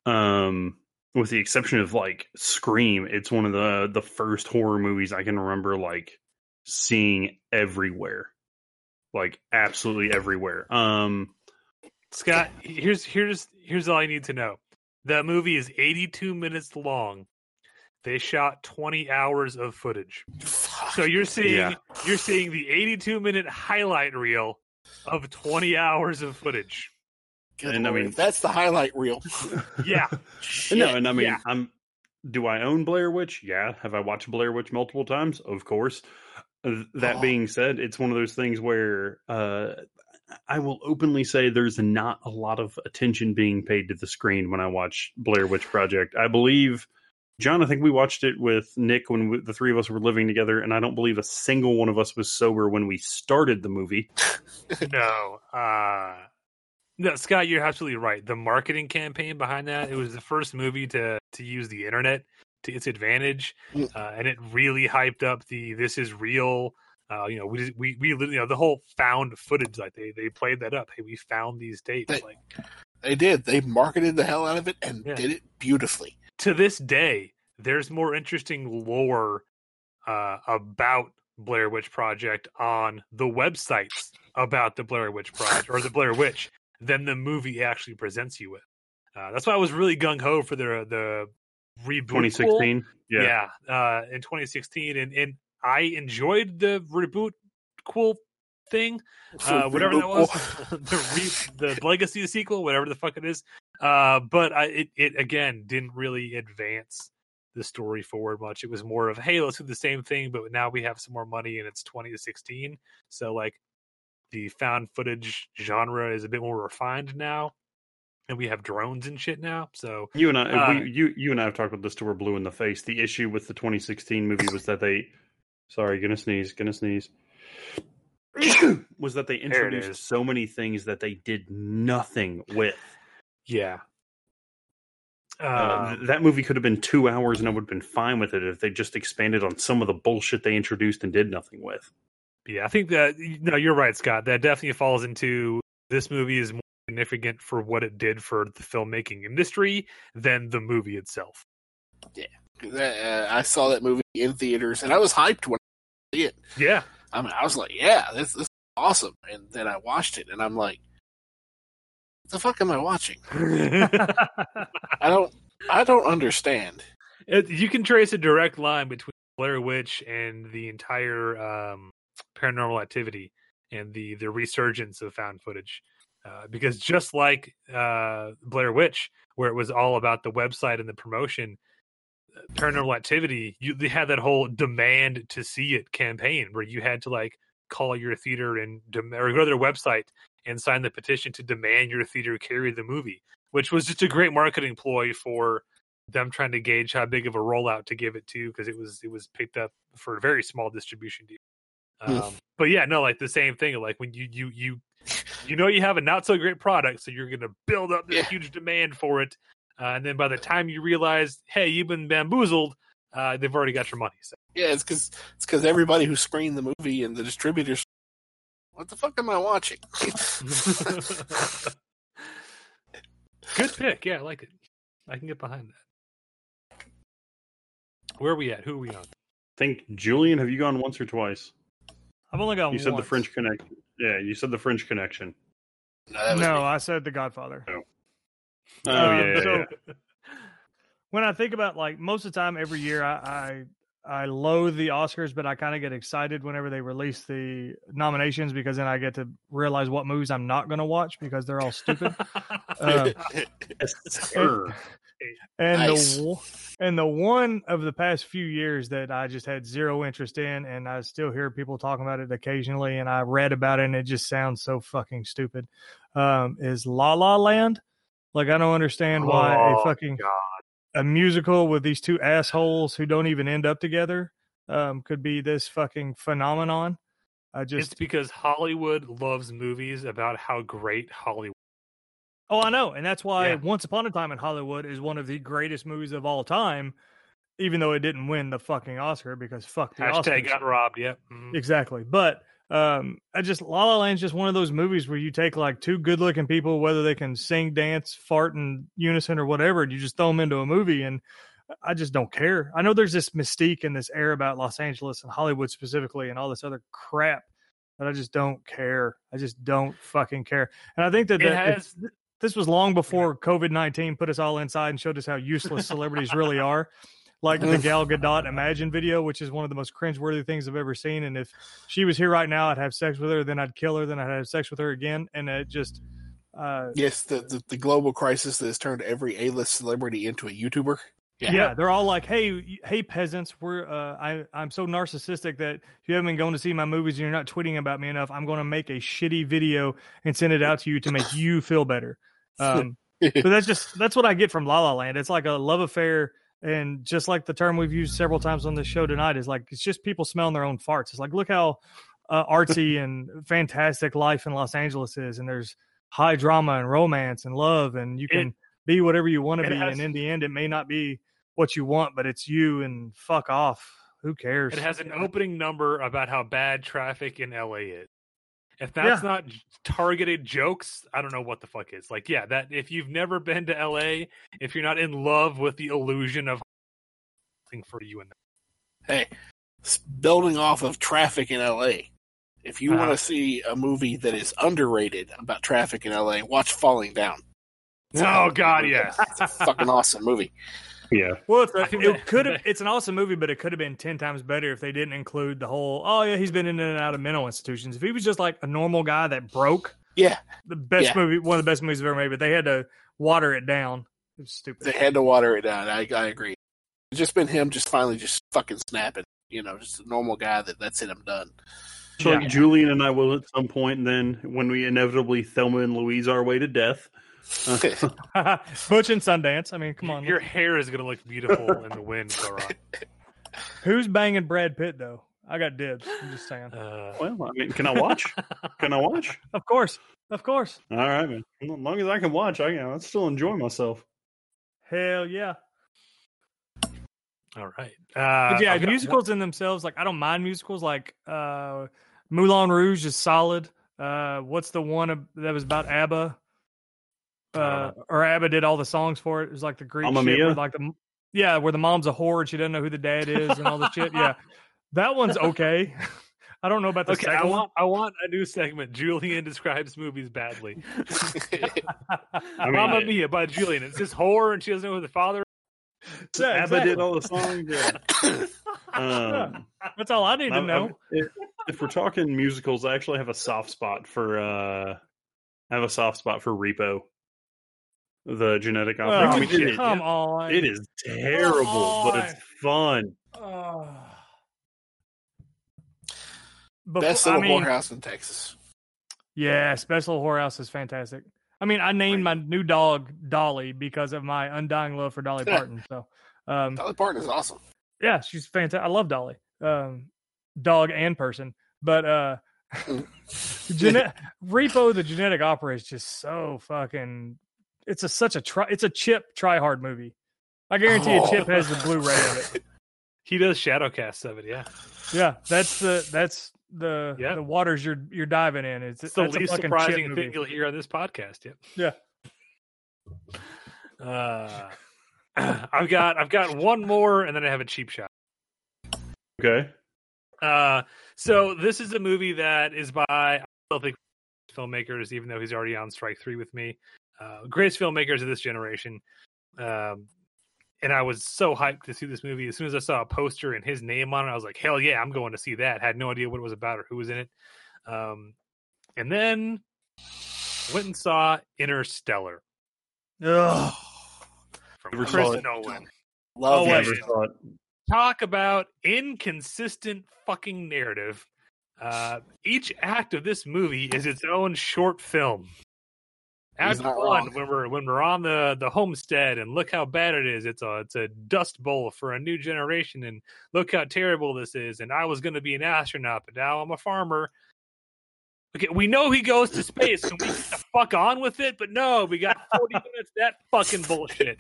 um, with the exception of like Scream, it's one of the the first horror movies I can remember like seeing everywhere, like absolutely everywhere. Um, Scott, here's here's here's all I need to know. That movie is 82 minutes long. They shot 20 hours of footage. So you're seeing Yeah. you're seeing the 82 minute highlight reel of 20 hours of footage. Good and I mean- if that's the highlight reel. Yeah. no, and I mean, yeah. I'm. Do I own Blair Witch? Yeah. Have I watched Blair Witch multiple times? Of course. Uh, That Oh. being said, it's one of those things where uh, I will openly say there's not a lot of attention being paid to the screen when I watch Blair Witch Project. I believe, John, I think we watched it with Nick when we, the three of us were living together, and I don't believe a single one of us was sober when we started the movie. no. Uh no, Scott, you're absolutely right. The marketing campaign behind that, it was the first movie to to use the internet to its advantage. Uh, and it really hyped up the this is real. Uh, you know, we we we you know the whole found footage like they they played that up. Hey, we found these tapes. They- like They did. They marketed the hell out of it and Yeah. did it beautifully. to this day, there's more interesting lore uh, about Blair Witch Project on the websites about the Blair Witch Project or the Blair Witch than the movie actually presents you with. Uh, that's why I was really gung ho for the the reboot. 2016. Yeah, uh, in 2016, and and I enjoyed the reboot cool thing, uh, whatever that was, the re- the legacy sequel, whatever the fuck it is. Uh, but I, it it again didn't really advance the story forward much. It was more of hey, let's do the same thing, but now we have some more money, and it's 2016, so like the found footage genre is a bit more refined now. And we have drones and shit now, so You and I, Uh, we, you, you and I have talked about this till we're blue in the face. The issue with the 2016 movie was that they, sorry, gonna sneeze, gonna sneeze, was that they introduced so many things that they did nothing with. yeah. Uh, th- that movie could have been two hours, and I would have been fine with it if they just expanded on some of the bullshit they introduced and did nothing with. Yeah, I think that no, you're right, Scott. That definitely falls into this movie is more significant for what it did for the filmmaking industry than the movie itself. Uh, I saw that movie in theaters and I was hyped when I see it. Yeah, I mean, I was like, yeah, this, this is awesome. And then I watched it and I'm like, what the fuck am I watching? I don't, I don't understand. It- you can trace a direct line between Blair Witch and the entire um, Paranormal Activity and the the resurgence of found footage. Uh, because just like uh, Blair Witch, where it was all about the website and the promotion, uh, Paranormal Activity, you they had that whole demand to see it campaign where you had to like call your theater and dem- or go to their website and sign the petition to demand your theater carry the movie, which was just a great marketing ploy for them trying to gauge how big of a rollout to give it to because it was it was picked up for a very small distribution deal. Hmm. Um, but yeah, no, like the same thing. Like when you you you you know you have a not so great product, so you're going to build up this Yeah. huge demand for it, uh, and then by the time you realize, hey, you've been bamboozled, uh, they've already got your money. So Yeah, it's because it's because everybody who screened the movie and the distributors, what the fuck am I watching? good pick. Yeah, I like it. I can get behind that. Where are we at? Who are we on? think Julian, have you gone once or twice? I've only got You said the once. French Connection. Yeah, you said the French Connection. No, that was No. I said The Godfather. Oh, Um, yeah, yeah, so yeah. when I think about like most of the time every year, I I, I loathe the Oscars, but I kind of get excited whenever they release the nominations because then I get to realize what movies I'm not going to watch because they're all stupid. Uh, Yes, sir. And Nice. the one- and the one of the past few years that I just had zero interest in, and I still hear people talking about it occasionally, and I read about it, and it just sounds so fucking stupid. Um, is La La Land? Like I don't understand why a Oh, fucking God. a musical with these two assholes who don't even end up together um, could be this fucking phenomenon. I It's just because Hollywood loves movies about how great Hollywood. Oh I know, and that's why Yeah. Once Upon a Time in Hollywood is one of the greatest movies of all time, even though it didn't win the fucking Oscar because fuck the Hashtag Oscars. got robbed. Yep. Mhm. Exactly. But um I just La La Land's just one of those movies where you take like two good looking people, whether they can sing, dance, fart in unison or whatever, and you just throw them into a movie and I just don't care. I know there's this mystique and this air about Los Angeles and Hollywood specifically and all this other crap, but I just don't care. I just don't fucking care. And I think that, It that has. This was long before COVID nineteen put us all inside and showed us how useless celebrities really are. Like the Gal Gadot Imagine video, which is one of the most cringeworthy things I've ever seen. And if she was here right now, I'd have sex with her, then I'd kill her, then I'd have sex with her again. And it just, uh, Yes, the, the the global crisis that has turned every A list celebrity into a YouTuber. yeah. they're all like, "Hey, hey, peasants, we're uh, I I'm so narcissistic that if you haven't been going to see my movies and you're not tweeting about me enough, I'm going to make a shitty video and send it out to you to make you feel better." Um, but that's just that's what I get from La La Land. It's like a love affair, and just like the term we've used several times on this show tonight is like it's just people smelling their own farts. It's like look how uh, artsy and fantastic life in Los Angeles is, and there's high drama and romance and love, and you It- can be whatever you want to be, has- and in the end, it may not be what you want, but it's you, and fuck off. Who cares? It has an opening number about how bad traffic in LA is. If that's not targeted jokes, I don't know what the fuck is. Like, yeah, that if you've never been to LA, if you're not in love with the illusion of thing for you in Hey, building off of traffic in LA. If you want Uh-huh. to see a movie that is underrated about traffic in LA, watch Falling Down. Oh God, yes. It's a fucking awesome movie. Yeah. Well, it's a, I it could have. It's an awesome movie, but it could have been ten times better if they didn't include the whole. Oh yeah, he's been in and out of mental institutions. If he was just like a normal guy that broke, Yeah, the best Yeah. movie, one of the best movies I've ever made. But they had to water it down. It was stupid. they had to water it down. I, I agree. It's just been him just finally just fucking snapping. You know, just a normal guy that that's it. I'm done. So Yeah. Julian and I will at some point, and then when we inevitably Thelma and Louise our way to death. Butch and Sundance. I mean, come on. Your hair is gonna look beautiful in the wind, Goron. Who's banging Brad Pitt though? I got dibs. I'm just saying. Uh, well, I mean, can I watch? can I watch? Of course, of course. All right, man. As long as I can watch, I can. I still enjoy myself. Hell yeah. all right. Uh, yeah, I've got musicals in themselves, like I don't mind musicals. Like uh Moulin Rouge is solid. Uh what's the one that was about ABBA? Uh or ABBA did all the songs for it. It was like the Greek Mamma shit where like the yeah, where the mom's a whore and she doesn't know who the dad is and all the shit. Yeah. That one's okay. I don't know about the Okay, I second one. want I want a new segment. Julian describes movies badly. I mean, Mamma I- Mia by Julian. It's this horror, and she doesn't know who the father. Yeah, ABBA exactly. did all the songs. Yeah. Um, That's all I need to I'm- know. I'm- if, if we're talking musicals, I actually have a soft spot for. uh I have a soft spot for Repo, the genetic opera. Oh, I mean, come it- on. it is terrible, but it's fun. Oh. Best Before- little I mean, whorehouse in Texas. Yeah, Special Whorehouse is fantastic. I mean, I named my new dog Dolly because of my undying love for Dolly Yeah. Parton. So, um, Dolly Parton is awesome. yeah, she's fantastic. I love Dolly, um, dog and person. But uh, gene- Repo, the genetic opera, is just so fucking. It's a such a try. It's a Chip try hard movie. I guarantee you, Oh. Chip has the Blu-ray of it. He does shadowcast of it. Yeah, Yeah, that's the that's the Yeah. the waters you're you're diving in. It's, it's the that's a least surprising thing you'll hear on this podcast. Yep. Yeah. Uh, I've got I've got one more, and then I have a cheap shot. Okay. Uh, so this is a movie that is by I still think filmmakers, even though he's already on strike three with me. Uh, greatest filmmakers of this generation. Um, and I was so hyped to see this movie. As soon as I saw a poster and his name on it, I was like, "Hell yeah, I'm going to see that." Had no idea what it was about or who was in it. Um, and then went and saw Interstellar Ugh. from Never Chris. Nolan. Love Oh, you. Never saw it. talk about inconsistent fucking narrative. Uh, each act of this movie is its own short film. Act one, wrong. when we're when we're on the the homestead, and look how bad it is. It's a it's a dust bowl for a new generation, and look how terrible this is. And I was going to be an astronaut, but now I'm a farmer. Okay, we know he goes to space. Can we get the fuck on with it? But no, we got 40 minutes of that fucking bullshit.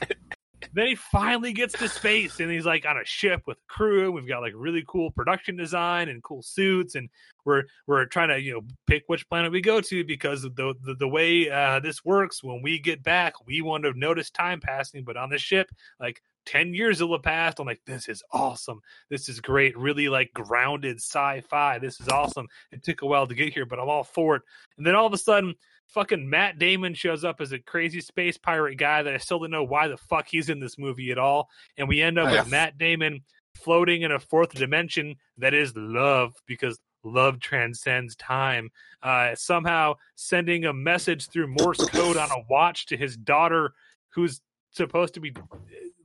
Then he finally gets to space and he's like on a ship with a crew. We've got like really cool production design and cool suits, and we're we're trying to you know pick which planet we go to because the the, the way uh, this works. When we get back, we want to notice time passing, but on the ship, like. 10 years will have passed. I'm like, this is awesome. This is great. Really like grounded sci fi. This is awesome. It took a while to get here, but I'm all for it. And then all of a sudden, fucking Matt Damon shows up as a crazy space pirate guy that I still don't know why the fuck he's in this movie at all. And we end up with Matt Damon floating in a fourth dimension that is love because love transcends time. Uh, somehow sending a message through Morse code on a watch to his daughter, who's supposed to be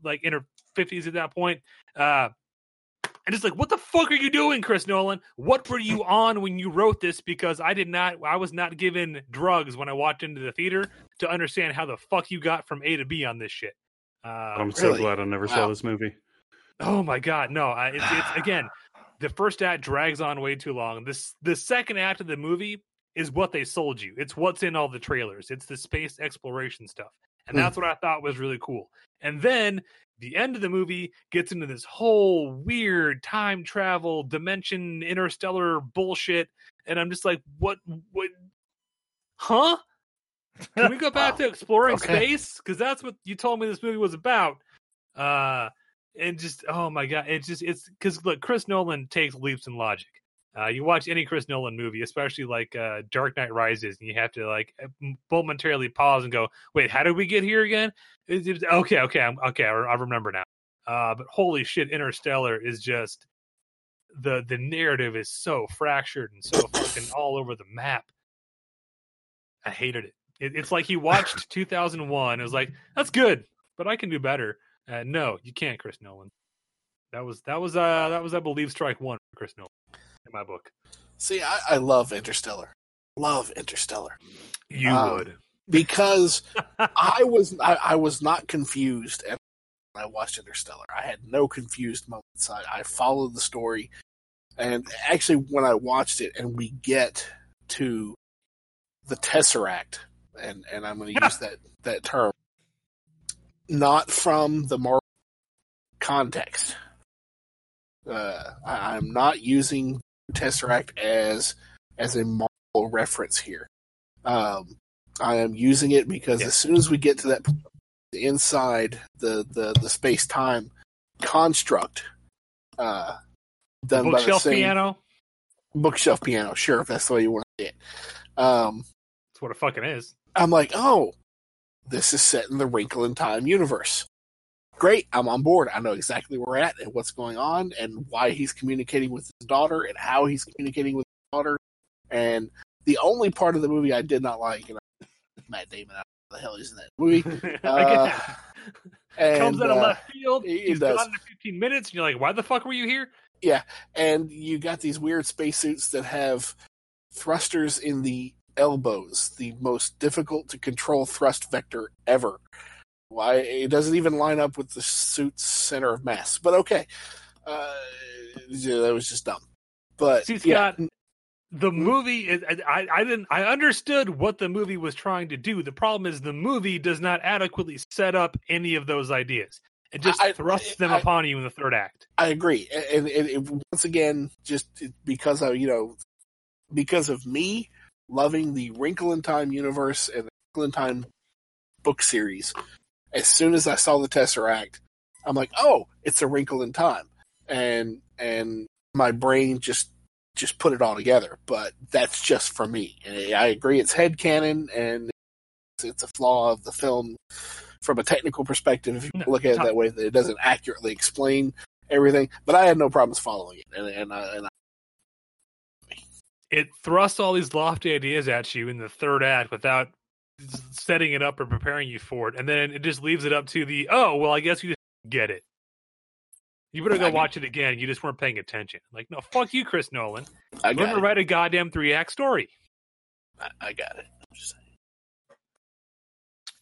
like in her 50s at that point. Uh, and it's like, what the fuck are you doing, Chris Nolan? What were you on when you wrote this? Because I did not, I was not given drugs when I walked into the theater to understand how the fuck you got from A to B on this shit. Uh, I'm so Really? glad I never Wow. saw this movie. Oh my god, no! I, it's, it's again, the first act drags on way too long. This the second act of the movie is what they sold you. It's what's in all the trailers. It's the space exploration stuff, and Hmm. that's what I thought was really cool. And then the end of the movie gets into this whole weird time travel dimension interstellar bullshit, and I'm just like, what? What? Huh? Can we go back Wow. to exploring Okay. space? Because that's what you told me this movie was about. Uh, and just oh my god, it's just it's because look, Chris Nolan takes leaps in logic. Uh, you watch any Chris Nolan movie, especially like uh, Dark Knight Rises, and you have to like momentarily pause and go, "Wait, how did we get here again?" Okay, okay, I'm, okay, I, I remember now. Uh, but holy shit, Interstellar is just the the narrative is so fractured and so fucking all over the map. I hated it. it it's like he watched 2001. It was like that's good, but I can do better. Uh, no, you can't, Chris Nolan. That was that was uh that was I believe strike one for Chris Nolan in my book. See, I, I love Interstellar. Love Interstellar You Um, would. because I was I, I was not confused at when I watched Interstellar. I had no confused moments. I, I followed the story, and actually, when I watched it, and we get to the Tesseract, and and I'm going to use that that term, not from the Marvel context. Uh, I, I'm not using Tesseract as as a Marvel reference here. Um, I am using it because Yeah. as soon as we get to that point inside the the, the space time construct, uh, done by the Bookshelf same piano. bookshelf piano, sure, if that's the way you want to say it. Um, That's what it fucking is. I'm like, oh, this is set in the Wrinkle in Time universe. Great, I'm on board. I know exactly where we're at and what's going on and why he's communicating with his daughter and how he's communicating with his daughter. And the only part of the movie I did not like, you know, Matt Damon, I don't know the hell is in that movie. Again, And, comes out of uh, left field. He's does. gone in 15 minutes, and you're like, why the fuck were you here? Yeah, and you got these weird spacesuits that have thrusters in the elbows, the most difficult to control thrust vector ever. Why it doesn't even line up with the suit's center of mass, but okay, uh, yeah, that was just dumb. But See, yeah, the movie is I, I didn't I understood what the movie was trying to do. The problem is the movie does not adequately set up any of those ideas. It just I- thrusts them I- upon you in the third act. I agree, and, and, and once again, just because of you know, because of me loving the Wrinkle in Time universe and the Wrinkle in Time book series, as soon as I saw the Tesseract, I'm like, oh, it's a Wrinkle in Time, and and my brain just just put it all together. But that's just for me. And I agree, it's head canon and it's, it's a flaw of the film from a technical perspective. If you No, look at it that way, that it doesn't accurately explain everything. But I had no problems following it, and and, I, and I, it thrusts all these lofty ideas at you in the third act without setting it up or preparing you for it, and then it just leaves it up to the oh well, I guess you just get it. You better go get- watch it again. You just weren't paying attention. Like, no, fuck you, Chris Nolan. I Learn got to write a goddamn three act story. I, I got it. I'm just saying.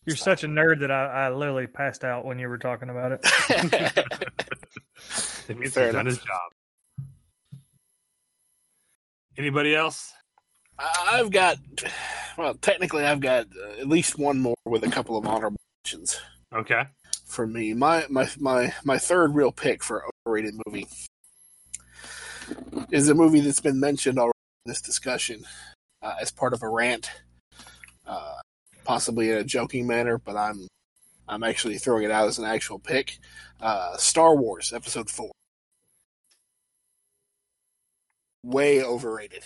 You're such a nerd that I, I literally passed out when you were talking about it. It means Fair he's done his job. Anybody else? I- I've got, well, technically, I've got uh, at least one more with a couple of honorable mentions Okay. for me. My my my my third real pick for overrated movie is a movie that's been mentioned already in this discussion uh, as part of a rant, uh, possibly in a joking manner, but I'm I'm actually throwing it out as an actual pick. Uh, Star Wars Episode Four, way overrated.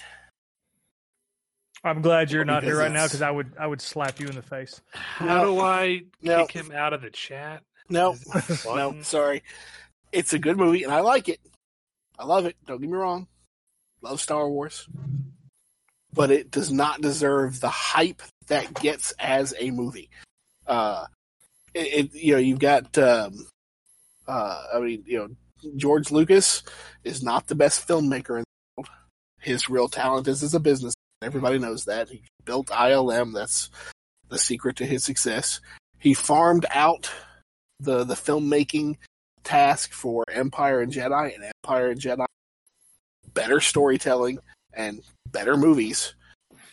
I'm glad you're not here right now because I would I would slap you in the face. How do I No. kick him out of the chat? No, Is no, button? sorry. It's a good movie, and I like it. I love it. Don't get me wrong. Love Star Wars, but it does not deserve the hype that gets as a movie. Uh, it, it you know you've got um, uh, I mean you know George Lucas is not the best filmmaker in the world. His real talent is as a business. Everybody knows that. He built ILM. That's the secret to his success. He farmed out the the filmmaking task for Empire and Jedi, and Empire and Jedi better storytelling and better movies.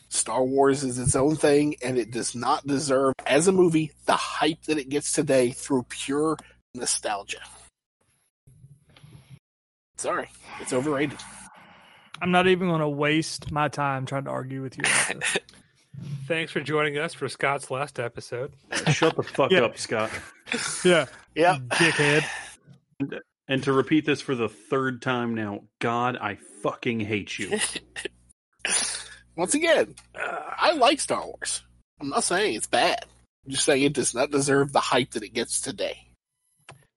Star Wars is its own thing, and it does not deserve, as a movie, the hype that it gets today through pure nostalgia. Sorry, it's overrated. I'm not even going to waste my time trying to argue with you. Thanks for joining us for Scott's last episode. Shut the fuck Yeah. up, Scott. yeah, Yep. dickhead. And to repeat this for the third time now, God, I fucking hate you. Once again, uh, I like Star Wars. I'm not saying it's bad. I'm just saying it does not deserve the hype that it gets today.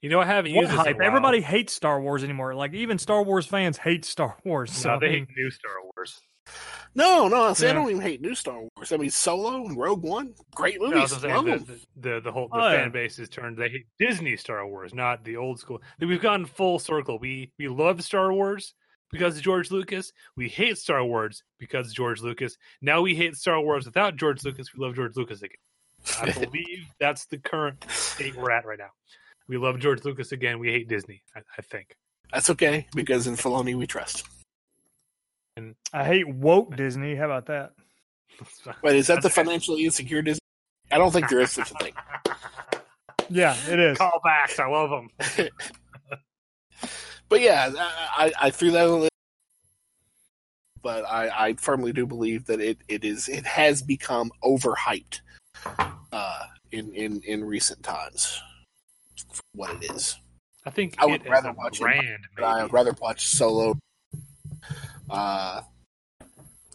You know, I haven't What used this hype? while. Everybody hates Star Wars anymore. Like even Star Wars fans hate Star Wars. So No, I they mean, hate new Star Wars. No, no, see, I don't even hate new Star Wars. I mean, Solo and Rogue One, great No, movies. was Love saying the, the, the, the whole the Oh, yeah. fan base is turned. They hate Disney Star Wars, not the old school. We've gone full circle. We we love Star Wars because of George Lucas. We hate Star Wars because of George Lucas. Now we hate Star Wars without George Lucas. We love George Lucas again. I believe that's the current state we're at right now. We love George Lucas again. We hate Disney. I, I think. That's okay because in Filoni we trust. And I hate woke Disney. How about that? Wait, is that the That's okay. financially insecure Disney? I don't think there is such a thing. Yeah, it is. Callbacks. I love them. But yeah, I, I, I threw that on the list. But I, I firmly do believe that it, it is it has become overhyped uh, in, in in recent times. For what it is, I think I would it rather a watch it, brand. but I would rather watch Solo. Uh,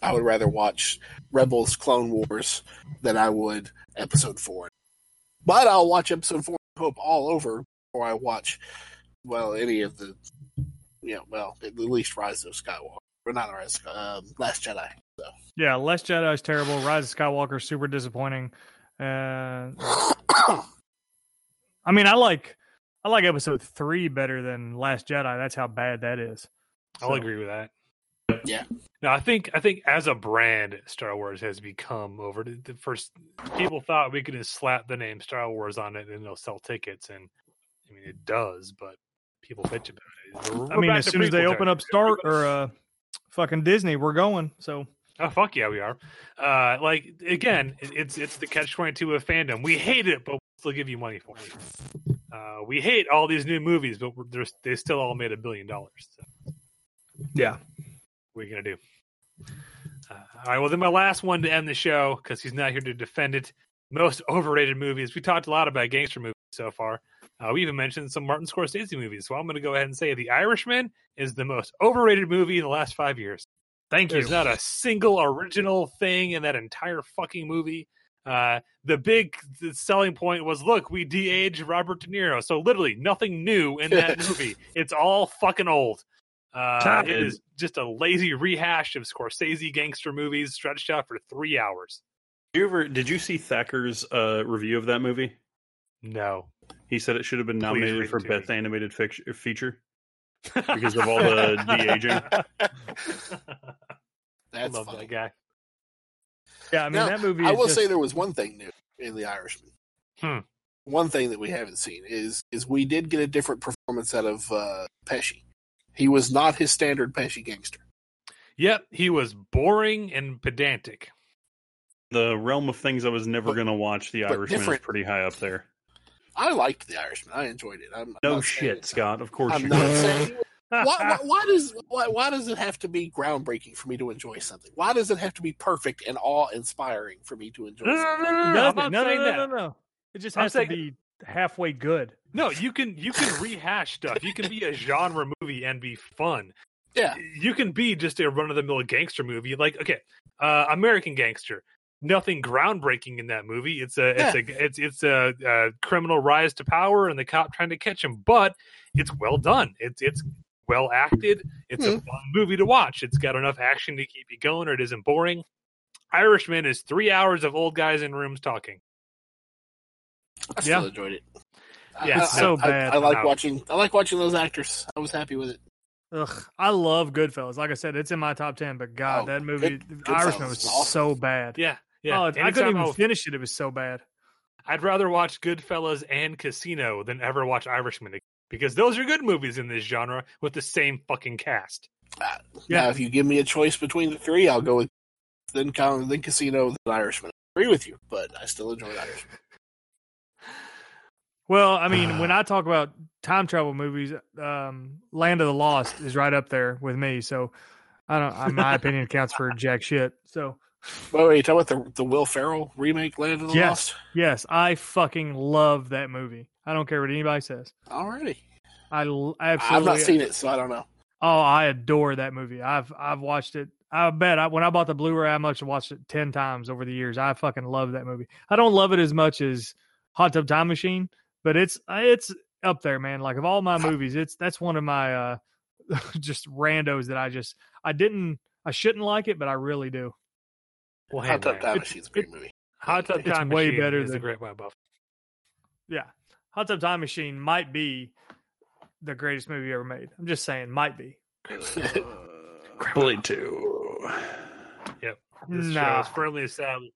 I would rather watch Rebels, Clone Wars than I would Episode Four. But I'll watch Episode Four. Hope all over before I watch well any of the you know well at least Rise of Skywalker or not Rise um, Last Jedi. So Yeah, Last Jedi is terrible. Rise of Skywalker is super disappointing. Uh, I mean, I like I like Episode three better than Last Jedi. That's how bad that is. I'll agree with that. Yeah. No, I think I think as a brand, Star Wars has become over. The the first people thought we could just slap the name Star Wars on it and they'll sell tickets, and I mean it does, but people bitch about it. We're I mean, as soon as they prequel open up. Star or uh, fucking Disney, we're going. So Oh fuck yeah, we are. Uh, like again, it's it's the catch twenty two of fandom. We hate it, but we'll still give you money for it. Uh, we hate all these new movies, but they're, they still all made a billion dollars. So. yeah, what are you gonna do? Uh, all right. Well, then my last one to end the show because he's not here to defend it. Most overrated movies. We talked a lot about gangster movies so far. Uh, we even mentioned some Martin Scorsese movies, so I'm going to go ahead and say The Irishman is the most overrated movie in the last five years. Thank you. There's not a single original thing in that entire fucking movie. Uh, the big th- selling point was, look, we de age Robert De Niro, so literally nothing new in that movie. It's all fucking old. Uh, it it. is just a lazy rehash of Scorsese gangster movies stretched out for three hours. Did you ever did you see Thacker's uh, review of that movie? No, He said it should have been nominated for it to me. best animated fic- feature because of all the de-aging. That's love funny. that guy. Yeah, I mean Now, that movie. I is will just- say there was one thing new in The Irishman. Hmm. One thing that we haven't seen is is we did get a different performance out of uh, Pesci. He was not his standard Pesci gangster. Yep, he was boring and pedantic. The realm of things I was never going to watch. The but Irishman is pretty high up there. I liked The Irishman. I enjoyed it. I'm, I'm No saying- shit, Scott. Of course I'm you not did. saying. Why, why, why does why, why does it have to be groundbreaking for me to enjoy something? Why does it have to be perfect and awe inspiring for me to enjoy No, no, something? no, no, no, I'm No, no, no, no, no. It just has saying- to be halfway good. No, you can you can rehash stuff. You can be a genre movie and be fun. Yeah. You can be just a run of the mill gangster movie. Like okay, uh, American Gangster. Nothing groundbreaking in that movie. It's a it's a it's it's a, uh criminal rise to power and the cop trying to catch him, but it's well done. It's it's well acted. It's a Hmm. fun movie to watch. It's got enough action to keep you going, or it isn't boring. Irishman is three hours of old guys in rooms talking. I still Yeah. enjoyed it. Yeah, I, it's I- so I, bad. I, like No. watching. I like watching those actors. I was happy with it. Ugh, I love Goodfellas. Like I said, it's in my top ten. But God, Oh, that movie, Good- The Goodfellas Irishman, was awesome. so bad. Yeah, yeah. Oh, I couldn't even I'll- finish it. It was so bad. I'd rather watch Goodfellas and Casino than ever watch Irishman again, because those are good movies in this genre with the same fucking cast. Uh, Yeah. Now, if you give me a choice between the three, I'll go with then Con- then Casino, then Irishman. I agree with you, but I still enjoy Irishman. Well, I mean, when I talk about time travel movies, um, Land of the Lost is right up there with me. So I don't. My opinion counts for jack shit. So Wait, wait, you talking about the the Will Ferrell remake, Land of the yes, Lost? yes, I fucking love that movie. I don't care what anybody says. Alrighty, I l- absolutely. I've not seen it, so I don't know. Oh, I adore that movie. I've I've watched it. I bet I, when I bought the Blu-ray, I must have watched it ten times over the years. I fucking love that movie. I don't love it as much as Hot Tub Time Machine, but it's it's up there, man. Like of all my movies, it's that's one of my uh just randos that I just I didn't I shouldn't like it, but I really do. Well, Hot Tub Time it- Machine's a great movie. Hot Tub it's Time way Machine better is a than- great one, Buff. Yeah, Hot Tub Time Machine might be the greatest movie ever made. I'm just saying, might be. Blade Two. Yep. This show Nah. is firmly established.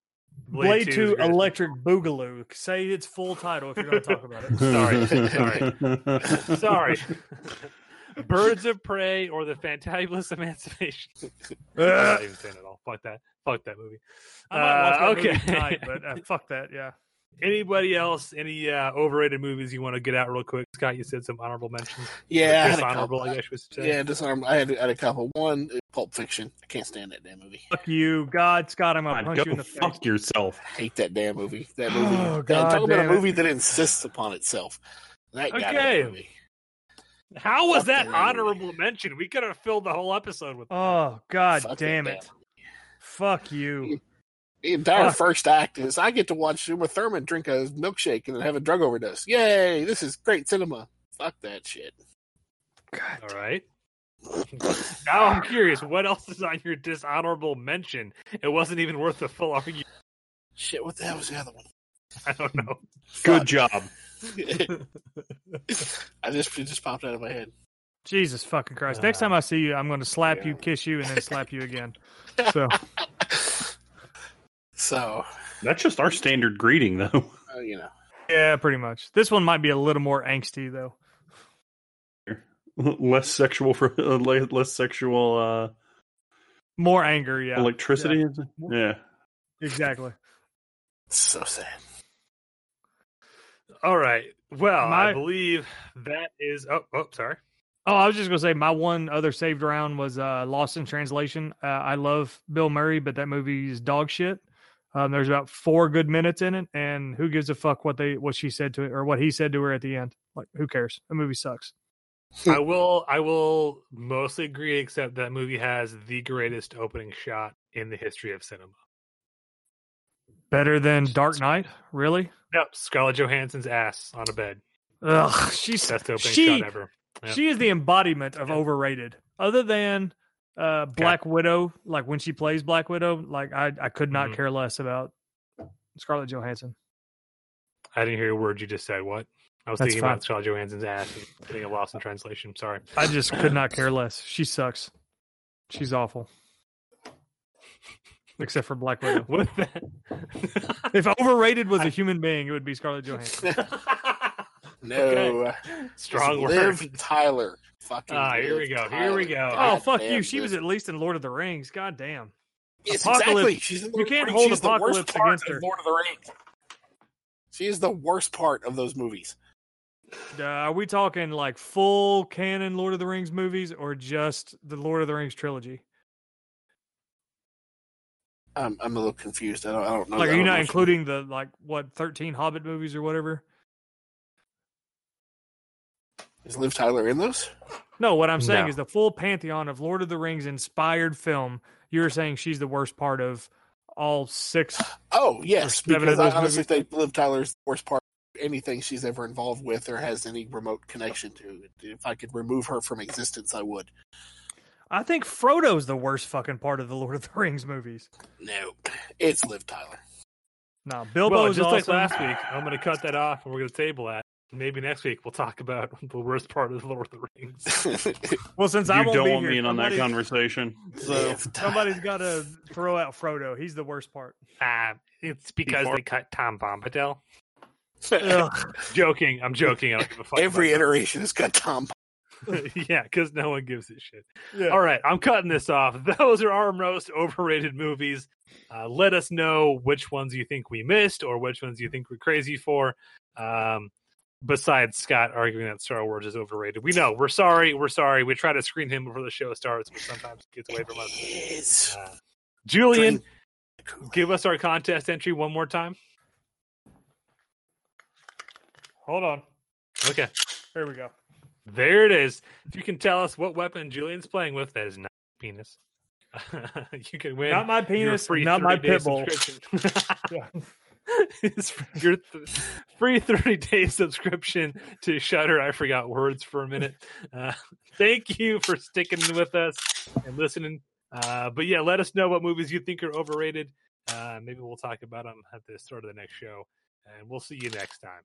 Blade, is Two the greatest- Electric Boogaloo. Say its full title if you're going to talk about it. Sorry, sorry. Sorry. Birds of Prey or the Fantabulous Emancipation. I'm not even saying it all. Fuck that. Fuck that movie. I might watch that Uh, movie okay. tonight, but uh, fuck that. Yeah. Anybody else? Any uh, overrated movies you want to get out real quick? Scott, you said some honorable mentions. Yeah, I Or had a dishonorable, couple. I guess we should say. Yeah, disarmed. I had, I had a couple. One, Pulp Fiction. I can't stand that damn movie. Fuck you, God, Scott. I'm gonna God, punch go you in the face. fuck yourself. hate that damn movie. That movie. Oh, That- God talk about a movie that insists upon itself. That guy. Okay. That movie. How was Fuck that that movie. honorable mention? We could have filled the whole episode with. Oh God, Fuck damn that it. Fuck you. The entire Fuck. first act is I get to watch Uma Thurman drink a milkshake and then have a drug overdose. Yay! This is great cinema. Fuck that shit. All right. now I'm curious. What else is on your dishonorable mention? It wasn't even worth the full argument. Shit, what the hell was the other one? I don't know. Good job. I just it just popped out of my head. Jesus fucking Christ. Next ah. time I see you, I'm going to slap Yeah. you, kiss you, and then slap you again. So So That's just our standard greeting, though. uh, you know, yeah, pretty much. This one might be a little more angsty though. less sexual for uh, less sexual uh, More anger. Yeah. electricity. Yeah. Exactly. so sad. All right. Well, My- I believe that is. Oh, oh, sorry. Oh, I was just gonna say my one other saved round was uh, Lost in Translation. Uh, I love Bill Murray, but that movie is dog shit. Um, there's about four good minutes in it, and who gives a fuck what they what she said to it or what he said to her at the end? Like, who cares? The movie sucks. I will I will mostly agree, except that movie has the greatest opening shot in the history of cinema. Better than Dark Knight? Really? Yep, Scarlett Johansson's ass on a bed. Ugh, she's Best opening she, shot ever. Yep. She is the embodiment of overrated. Other than uh, Black Widow, like when she plays Black Widow, like I, I could not Mhm. care less about Scarlett Johansson. I didn't hear a word you just said. What? I was That's thinking fine. about Scarlett Johansson's ass and getting a lost in translation. Sorry. I just could not care less. She sucks. She's awful. Except for Black Widow. What that? If overrated was a human being, it would be Scarlett Johansson. No, Okay. Strong It's word. Liv Tyler. Fucking. Ah, here we Liv go, here we Tyler. go. Oh, fuck you. She was at least in Lord of the Rings. God damn. Yes, Apocalypse- exactly. She's in you can't the Rings. hold She's the worst Apocalypse part against of. Lord of the Rings. She is the worst part of those movies. Uh, are we talking like full canon Lord of the Rings movies or just the Lord of the Rings trilogy? I'm I'm a little confused. I don't I don't know. like, are you don't know not if- including the like what thirteen Hobbit movies or whatever? Is Liv Tyler in those? No, what I'm saying No. is the full pantheon of Lord of the Rings inspired film. You're saying she's the worst part of all six. Oh yes, seven because I those honestly think Liv Tyler's the worst part. of Anything she's ever involved with or has any remote connection to. If I could remove her from existence, I would. I think Frodo's the worst fucking part of the Lord of the Rings movies. No, it's Liv Tyler. No, Well, Bilbo's just like last week, I'm going to cut that off and we're going to table that. Maybe next week we'll talk about the worst part of the Lord of the Rings. Well, since You I won't don't be want here, me in on that somebody- conversation. So Somebody's got to throw out Frodo. He's the worst part. Ah, it's because Before- they cut Tom Bombadil. Joking. I'm joking. I don't give a fuck. Every iteration has got Tom. about- yeah, because no one gives a shit. Yeah. All right, I'm cutting this off. Those are our most overrated movies. Uh, let us know which ones you think we missed or which ones you think we're crazy for. Um, besides Scott arguing that Star Wars is overrated, we know. We're sorry. We're sorry. We try to screen him before the show starts, but sometimes it gets away from us. Uh, Julian, give us our contest entry one more time. Hold on. Okay. Here we go. There it is. If you can tell us what weapon Julian's playing with, that is not penis. you can win. Not my your penis, free not my 30-day pit bull. Yeah. it's your th- free 30 day subscription to Shudder. I forgot words for a minute. Uh, thank you for sticking with us and listening. Uh, but yeah, let us know what movies you think are overrated. Uh, maybe we'll talk about them at the start of the next show. And we'll see you next time.